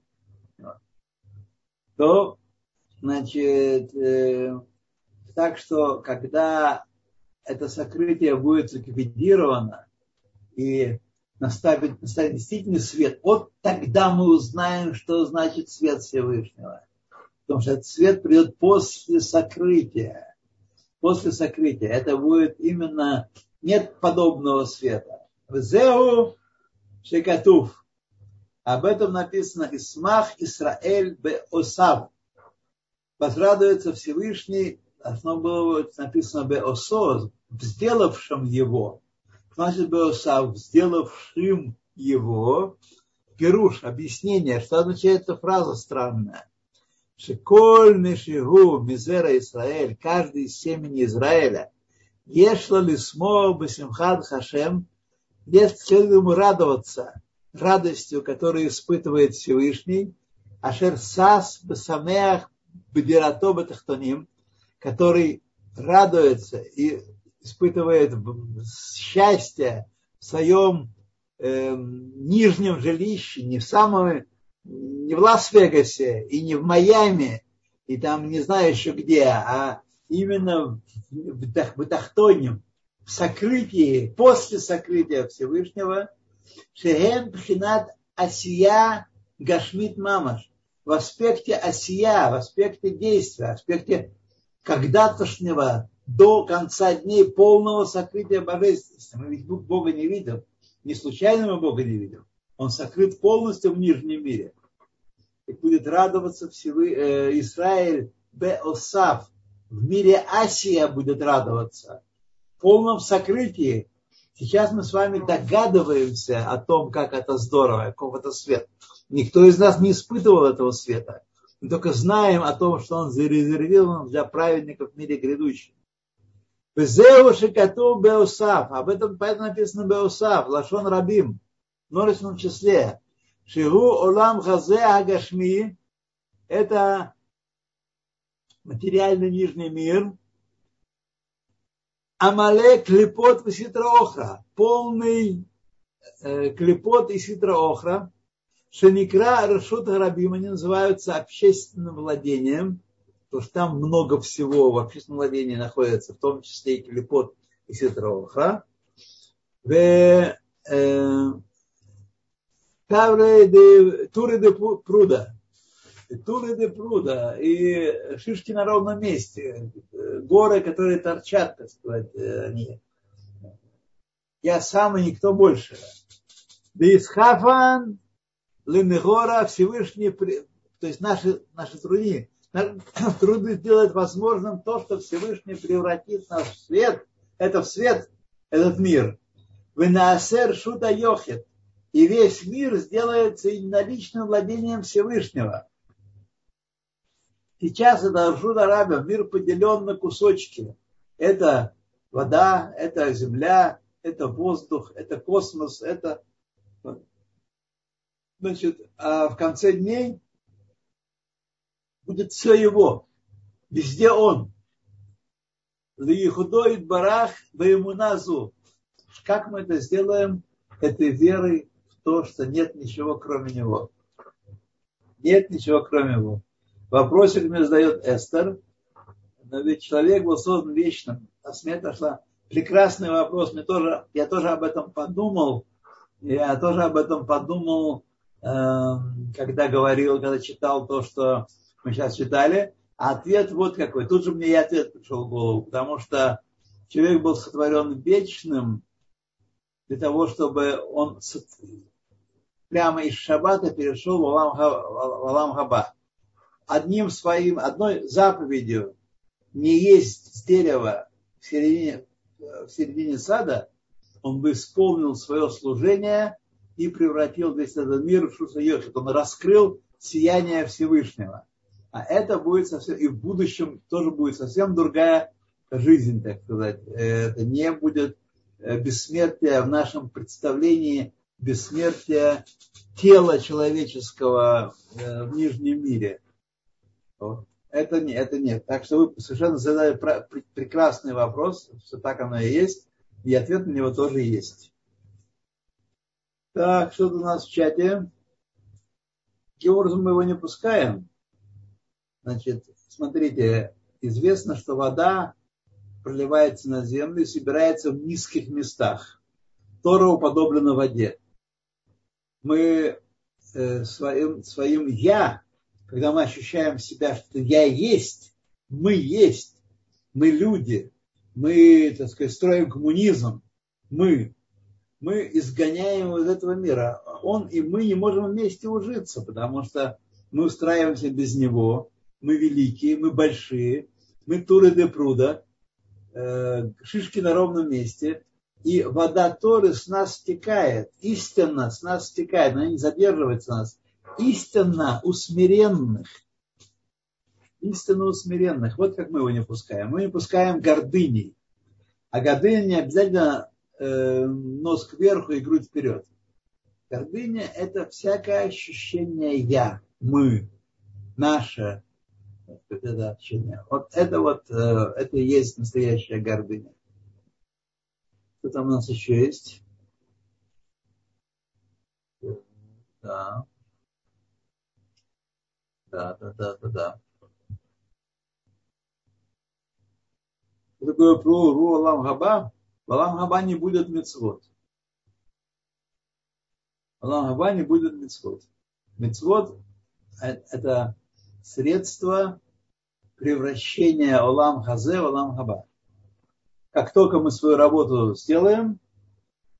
то, значит, э, так что, когда это сокрытие будет ликвидировано и наставить, наставить действительно свет, вот тогда мы узнаем, что значит свет Всевышнего. Потому что этот свет придет после сокрытия. После сокрытия. Это будет именно, нет подобного света. Зеу Шекатув. Об этом написано Исмах Исраэль бе Осав. Возрадуется Всевышний, должно было написано бе Осоз, сделавшим его. Значит, бе Осав, сделавшим его. Пируш, объяснение, что означает эта фраза странная. Шиколь Мишигу Мизера Израиль, каждый из семени Израиля, Ешла Лисмо Басимхад Хашем, есть следует радоваться радостью, которую испытывает Всевышний, Ашер Сас Басамеах Бедирато Батахтоним, который радуется и испытывает счастье в своем э, нижнем жилище, не в самом, не в Лас-Вегасе и не в Майами, и там не знаю еще где, а именно в Батахтоне, в сокрытии, после сокрытия Всевышнего, Шехем Пхинат Асия Гашмит Мамаш, в аспекте Асия, в аспекте действия, в аспекте когда-тошнего до конца дней полного сокрытия божественности. Мы ведь Бога не видим. Не случайно мы Бога не видим. Он сокрыт полностью в нижнем мире. И будет радоваться Всевы, э, Израиль Беосав. В мире Асия будет радоваться полном сокрытии. Сейчас мы с вами догадываемся о том, как это здорово, каков это свет. Никто из нас не испытывал этого света. Мы только знаем о том, что он зарезервирован для праведников в мире грядущем. Безеу шикату беосав. Об этом поэтому написано беосав. Лашон рабим. В множественном числе. Шигу олам хазе агашми. Это материальный нижний мир, Амале клепот и ситроохра, полный э, клепот и ситроохра, Шеникра Рашут Рабим, они называются общественным владением, потому что там много всего в общественном владении находится, в том числе и клепот и ситроохра. В Тавре де Туре де Пруда, Туры де Пруда и шишки на ровном месте, горы, которые торчат, так сказать, они. Я сам и никто больше. Да из Хафан, Ленегора, Всевышний, то есть наши, наши труды, труды делают возможным то, что Всевышний превратит нас в свет, это в свет, этот мир. Вы на Асер Шута Йохет. И весь мир сделается единоличным владением Всевышнего. Сейчас это Аршут Араба, мир поделен на кусочки. Это вода, это земля, это воздух, это космос, это... Значит, а в конце дней будет все его. Везде он. Лихудоид барах назу. Как мы это сделаем? Этой верой в то, что нет ничего кроме него. Нет ничего кроме него. Вопросик мне задает Эстер. Но ведь человек был создан вечным. А смерть шла. Прекрасный вопрос. Мне тоже, я тоже об этом подумал. Я тоже об этом подумал, эм, когда говорил, когда читал то, что мы сейчас читали. А ответ вот какой. Тут же мне и ответ пришел в голову. Потому что человек был сотворен вечным для того, чтобы он прямо из шаббата перешел в Алам Хаба одним своим, одной заповедью не есть дерева в середине, в середине сада, он бы исполнил свое служение и превратил весь этот мир в Шусайошит. Он раскрыл сияние Всевышнего. А это будет совсем, и в будущем тоже будет совсем другая жизнь, так сказать. Это не будет э, бессмертие в нашем представлении бессмертия тела человеческого э, в нижнем мире. Это нет, это нет. Так что вы совершенно задали прекрасный вопрос, что так оно и есть, и ответ на него тоже есть. Так, что у нас в чате? Каким мы его не пускаем? Значит, смотрите, известно, что вода проливается на землю и собирается в низких местах. Тора уподоблена воде. Мы э, своим, своим «я», когда мы ощущаем себя, что «я есть», мы есть, мы люди, мы, так сказать, строим коммунизм, мы, мы изгоняем его из этого мира. Он и мы не можем вместе ужиться, потому что мы устраиваемся без него, мы великие, мы большие, мы туры де пруда, э, шишки на ровном месте, и вода Торы с нас стекает, истинно с нас стекает, она не задерживается нас, истинно у смиренных, истинно у смиренных, вот как мы его не пускаем, мы не пускаем гордыней, а гордыня не обязательно э, нос кверху и грудь вперед. Гордыня – это всякое ощущение «я», «мы», «наше», это общение. Вот это вот, э, это и есть настоящая гордыня. Что там у нас еще есть? Да. Да, да, да, да, да. Такое пру, ру, алам, хаба? В алам хаба не будет мецвод. Алам хаба не будет мецвод. Мецвод – это средство превращения Олам Хазе в Олам Хаба. Как только мы свою работу сделаем,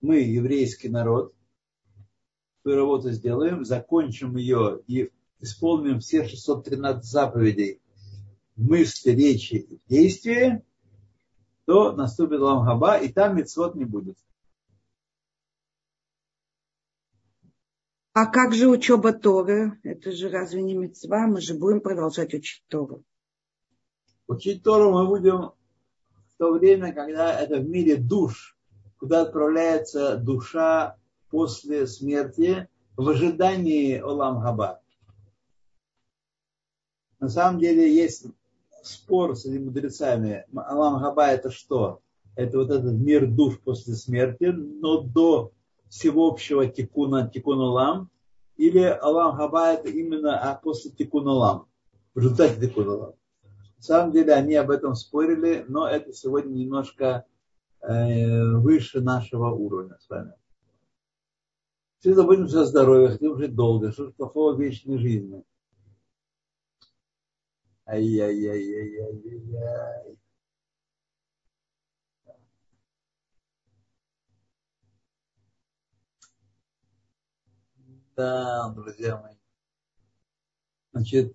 мы, еврейский народ, свою работу сделаем, закончим ее и исполним все 613 заповедей в мысли, речи и действии, то наступит Олам Хаба, и там мецвод не будет. А как же учеба Торы? Это же разве не мецва? Мы же будем продолжать учить Тору. Учить Тору мы будем в то время, когда это в мире душ, куда отправляется душа после смерти в ожидании Олам Хаба. На самом деле есть спор с этими мудрецами. Олам Хаба это что? Это вот этот мир душ после смерти, но до всеобщего тикуна, тикун улам, или Алам Хаба это именно а после тикун улам, в результате тикун улам. На самом деле они об этом спорили, но это сегодня немножко э, выше нашего уровня с вами. Все заботимся о здоровье, хотим жить долго. Что же плохого в вечной жизни? Ай-яй-яй-яй-яй-яй. Да, друзья мои. Значит,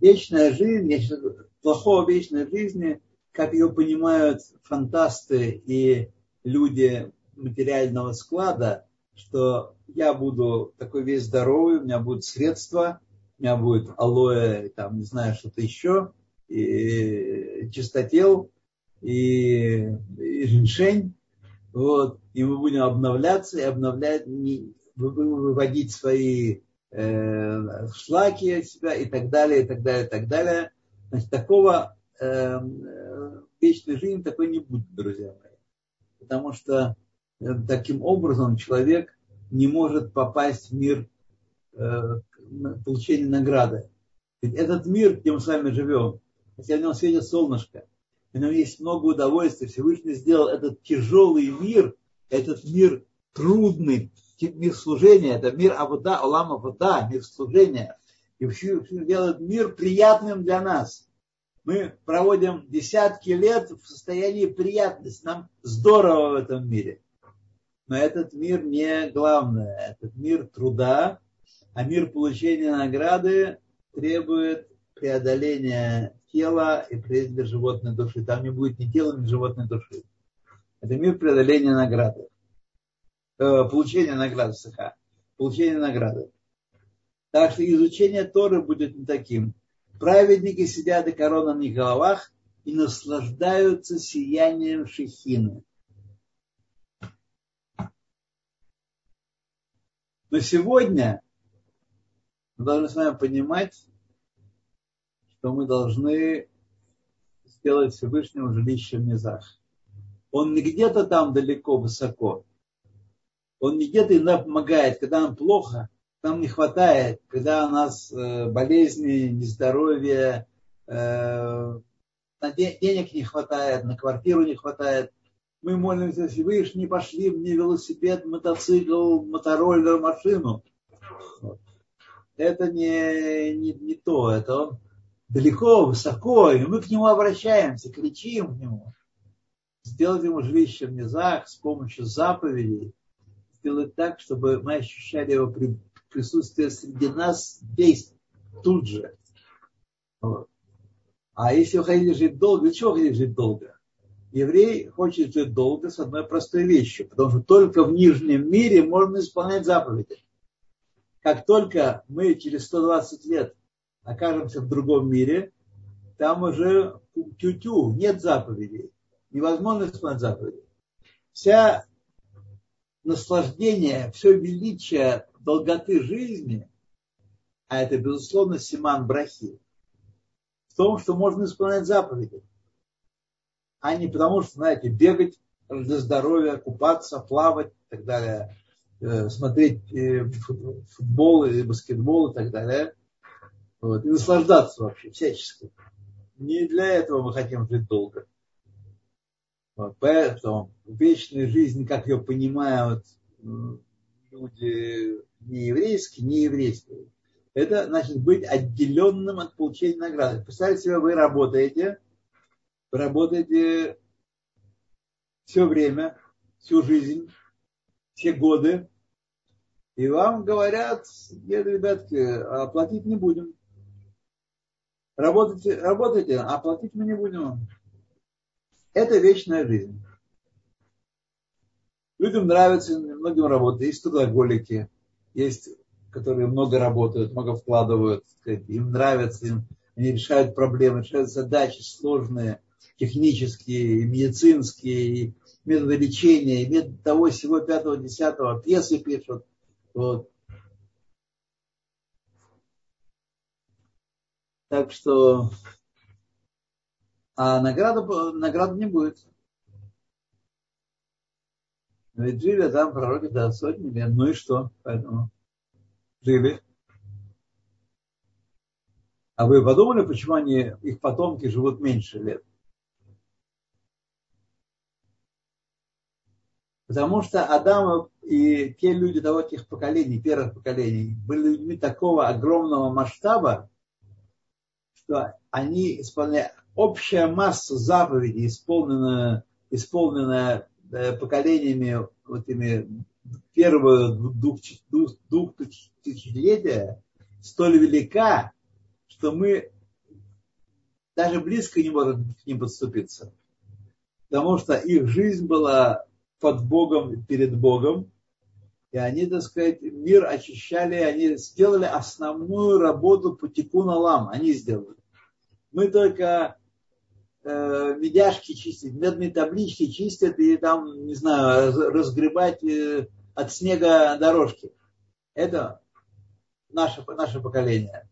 вечная жизнь, я сейчас, плохого вечной жизни, как ее понимают фантасты и люди материального склада, что я буду такой весь здоровый, у меня будут средства, у меня будет алоэ, там, не знаю, что-то еще, и чистотел, и, и женьшень, вот, и мы будем обновляться и обновлять, выводить свои э, шлаки от себя и так далее, и так далее, и так далее. Значит, такого э, вечной жизни такой не будет, друзья мои. Потому что э, таким образом человек не может попасть в мир э, получения награды. Ведь этот мир, где мы с вами живем, хотя в нем светит солнышко, в нем есть много удовольствия, Всевышний сделал этот тяжелый мир, этот мир трудный, мир служения, это мир Абуда, Алам Абуда, мир служения. И все делает мир приятным для нас. Мы проводим десятки лет в состоянии приятности. Нам здорово в этом мире. Но этот мир не главное. Этот мир труда, а мир получения награды требует преодоления тела и прежде животной души. Там не будет ни тела, ни животной души. Это мир преодоления награды. Э, получения награды СХ, получения награды. Так что изучение Торы будет не таким. Праведники сидят и корона на их головах и наслаждаются сиянием шехины. Но сегодня мы должны с вами понимать, что мы должны сделать Всевышнего жилище в низах. Он не где-то там далеко, высоко, он не где-то иногда помогает, когда нам плохо, нам не хватает, когда у нас э, болезни, нездоровье, э, денег не хватает, на квартиру не хватает. Мы молимся, не пошли мне велосипед, мотоцикл, мотороллер, машину. Это не, не, не то, это он далеко, высоко, и мы к нему обращаемся, кричим к нему. Сделать ему жилище в низах с помощью заповедей, сделать так, чтобы мы ощущали его присутствие среди нас здесь, тут же. А если хотите жить долго, для чего хотите жить долго? Еврей хочет жить долго с одной простой вещью, потому что только в нижнем мире можно исполнять заповеди. Как только мы через 120 лет окажемся в другом мире, там уже тю-тю, нет заповедей. Невозможно исполнять заповеди. Вся наслаждение, все величие долготы жизни, а это, безусловно, Симан Брахи, в том, что можно исполнять заповеди, а не потому, что, знаете, бегать для здоровья, купаться, плавать и так далее, э, смотреть э, футбол или баскетбол и так далее, вот, и наслаждаться вообще всячески. Не для этого мы хотим жить долго. Поэтому вечная жизнь, как ее понимают люди не еврейские, не еврейские, это значит быть отделенным от получения награды. Представьте себе, вы работаете, вы работаете все время, всю жизнь, все годы, и вам говорят, нет, ребятки, оплатить не будем. Работайте, работайте, а платить мы не будем. Это вечная жизнь. Людям нравится, многим работать. Есть трудоголики, есть которые много работают, много вкладывают, им нравится, им, они решают проблемы, решают задачи сложные, технические, медицинские, методы лечения, методы того, всего пятого, десятого, пьесы пишут. Вот. Так что а награда, награды не будет. Ведь жили там пророки до сотни лет. Ну и что? Поэтому жили. А вы подумали, почему они, их потомки живут меньше лет? Потому что Адам и те люди того тех поколений, первых поколений, были людьми такого огромного масштаба, что они исполняли общая масса заповедей, исполненная, исполненная э, поколениями вот этими первого двух, двух, двух тысячелетия столь велика, что мы даже близко не можем к ним подступиться. Потому что их жизнь была под Богом, перед Богом, и они, так сказать, мир очищали, они сделали основную работу по тикуна они сделали. Мы только э, медяшки чистить, медные таблички чистят и там, не знаю, разгребать э, от снега дорожки. Это наше, наше поколение.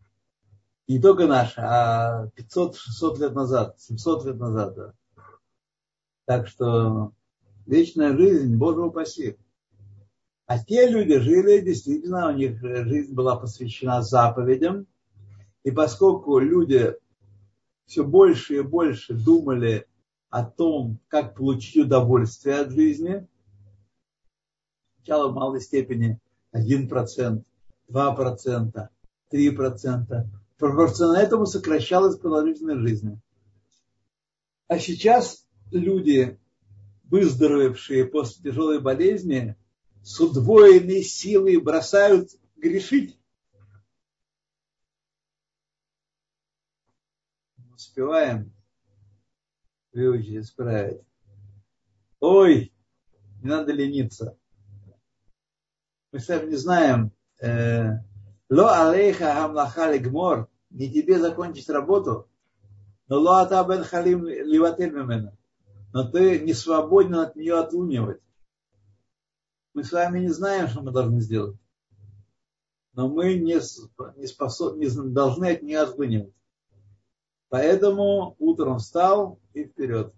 Не только наше, а 500-600 лет назад, 700 лет назад. Да. Так что вечная жизнь, Боже упаси. А те люди жили, действительно, у них жизнь была посвящена заповедям. И поскольку люди все больше и больше думали о том, как получить удовольствие от жизни. Сначала в малой степени 1%, 2%, 3%. Пропорционально этому сокращалась продолжительность жизни. А сейчас люди, выздоровевшие после тяжелой болезни, с удвоенной силой бросают грешить. Успеваем выучить, исправить. Ой, не надо лениться. Мы сами не знаем. Э, ло алейха хамлаха гмор. Не тебе закончить работу. Но ло ата бен халим ливатель мемена. Но ты не свободен от нее отлунивать. Мы с вами не знаем, что мы должны сделать. Но мы не, не, способ, не должны от нее отлунивать. Поэтому утром встал и вперед.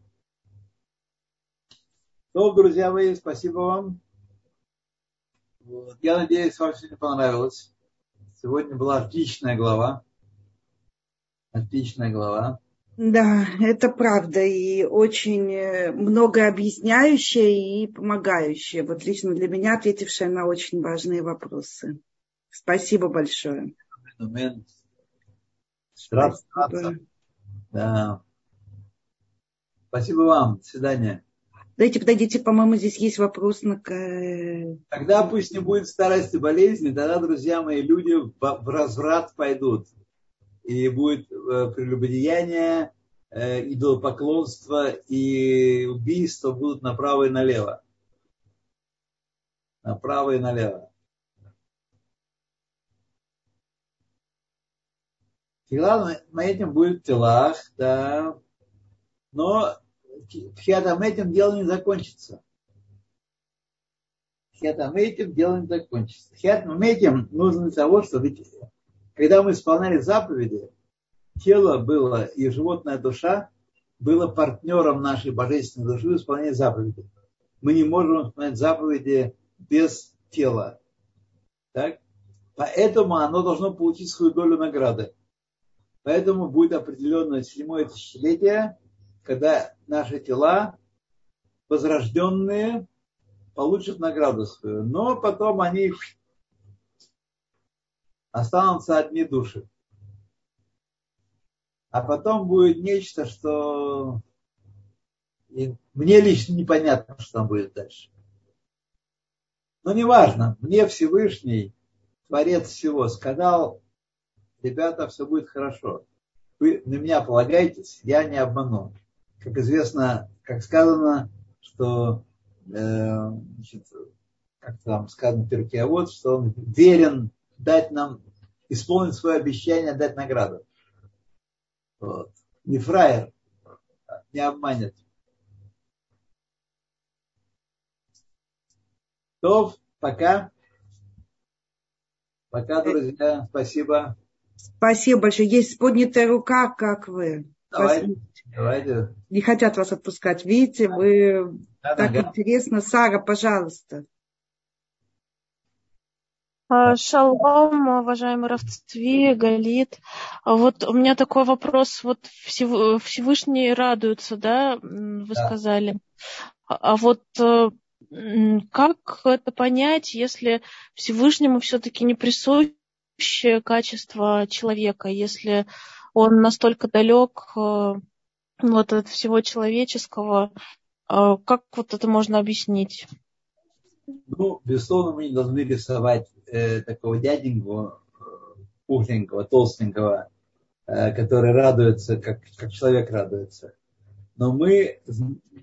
То, друзья мои, спасибо вам. Вот. Я надеюсь, вам сегодня понравилось. Сегодня была отличная глава. Отличная глава. Да, это правда. И очень э, много объясняющая и помогающая. Вот лично для меня ответившая на очень важные вопросы. Спасибо большое. Спасибо. Да. Спасибо вам. До свидания. Дайте, подойдите, по-моему, здесь есть вопрос на... Тогда пусть не будет старости болезни, тогда, друзья мои, люди в разврат пойдут. И будет э, прелюбодеяние, э, идолопоклонство и убийство будут направо и налево. Направо и налево. Тила на этим будет телах, да. Но тхиатом этим дело не закончится. Тхиатом этим дело не закончится. Тхиатом этим нужно для того, чтобы когда мы исполняли заповеди, тело было и животная душа было партнером нашей божественной души в исполнении заповедей. Мы не можем исполнять заповеди без тела. Так? Поэтому оно должно получить свою долю награды. Поэтому будет определенное седьмое тысячелетие, когда наши тела, возрожденные, получат награду свою. Но потом они останутся одни души. А потом будет нечто, что мне лично непонятно, что там будет дальше. Но неважно, мне Всевышний, Творец всего, сказал, ребята, все будет хорошо. Вы на меня полагаетесь, я не обману как известно, как сказано, что э, значит, как там сказано в вот, что он верен дать нам, исполнить свое обещание, дать награду. Вот. Не фраер, не обманет. То, пока. Пока, друзья. Спасибо. Спасибо большое. Есть поднятая рука, как вы. Давайте. Давайте. Не хотят вас отпускать. Видите, вы да, так да, интересно. Сара, пожалуйста. А, шалом, уважаемый Равцви, Галит. Вот у меня такой вопрос. Вот Всевышний радуется, да, вы да. сказали. А вот э, как это понять, если Всевышнему все-таки не присуще качество человека, если он настолько далек э, вот от всего человеческого. Э, как вот это можно объяснить? Ну, безусловно, мы не должны рисовать э, такого дяденького, э, пухленького, толстенького, э, который радуется, как, как человек радуется. Но мы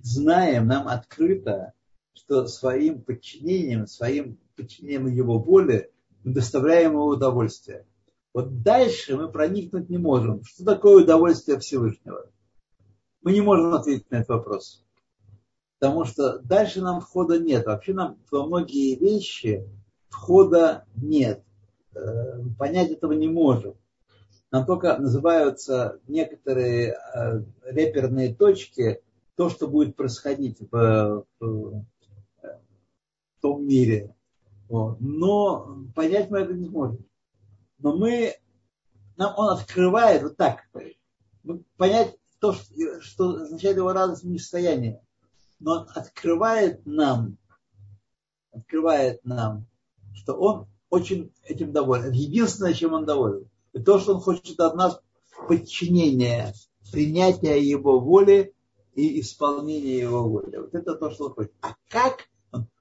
знаем, нам открыто, что своим подчинением, своим подчинением его воле мы доставляем ему удовольствие. Вот дальше мы проникнуть не можем. Что такое удовольствие Всевышнего? Мы не можем ответить на этот вопрос. Потому что дальше нам входа нет. Вообще нам во многие вещи входа нет. Э, понять этого не можем. Нам только называются некоторые э, реперные точки, то, что будет происходить в, в, в том мире. Но понять мы это не можем но мы, нам он открывает вот так, понять то, что, что означает его радостное состояние. Но он открывает нам, открывает нам, что он очень этим доволен. Это единственное, чем он доволен. И то, что он хочет от нас подчинения, принятия его воли и исполнения его воли. Вот это то, что он хочет. А как,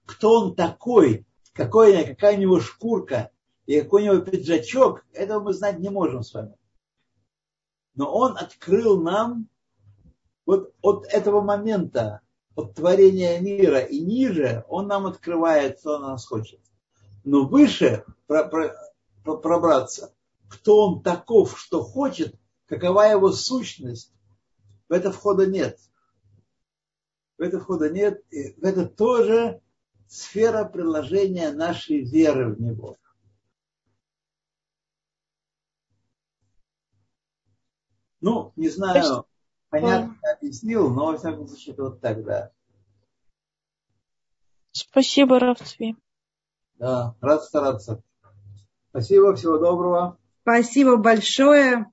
кто он такой, какой, какая у него шкурка, и какой у него пиджачок, этого мы знать не можем с вами. Но он открыл нам вот от этого момента, от творения мира и ниже, он нам открывает, что он нас хочет. Но выше пробраться, кто он таков, что хочет, какова его сущность, в это входа нет. В это входа нет. И в это тоже сфера приложения нашей веры в него. Ну, не знаю, понятно объяснил, но во всяком случае вот так, да. Спасибо, Равцви. Да, рад стараться. Спасибо, всего доброго. Спасибо большое.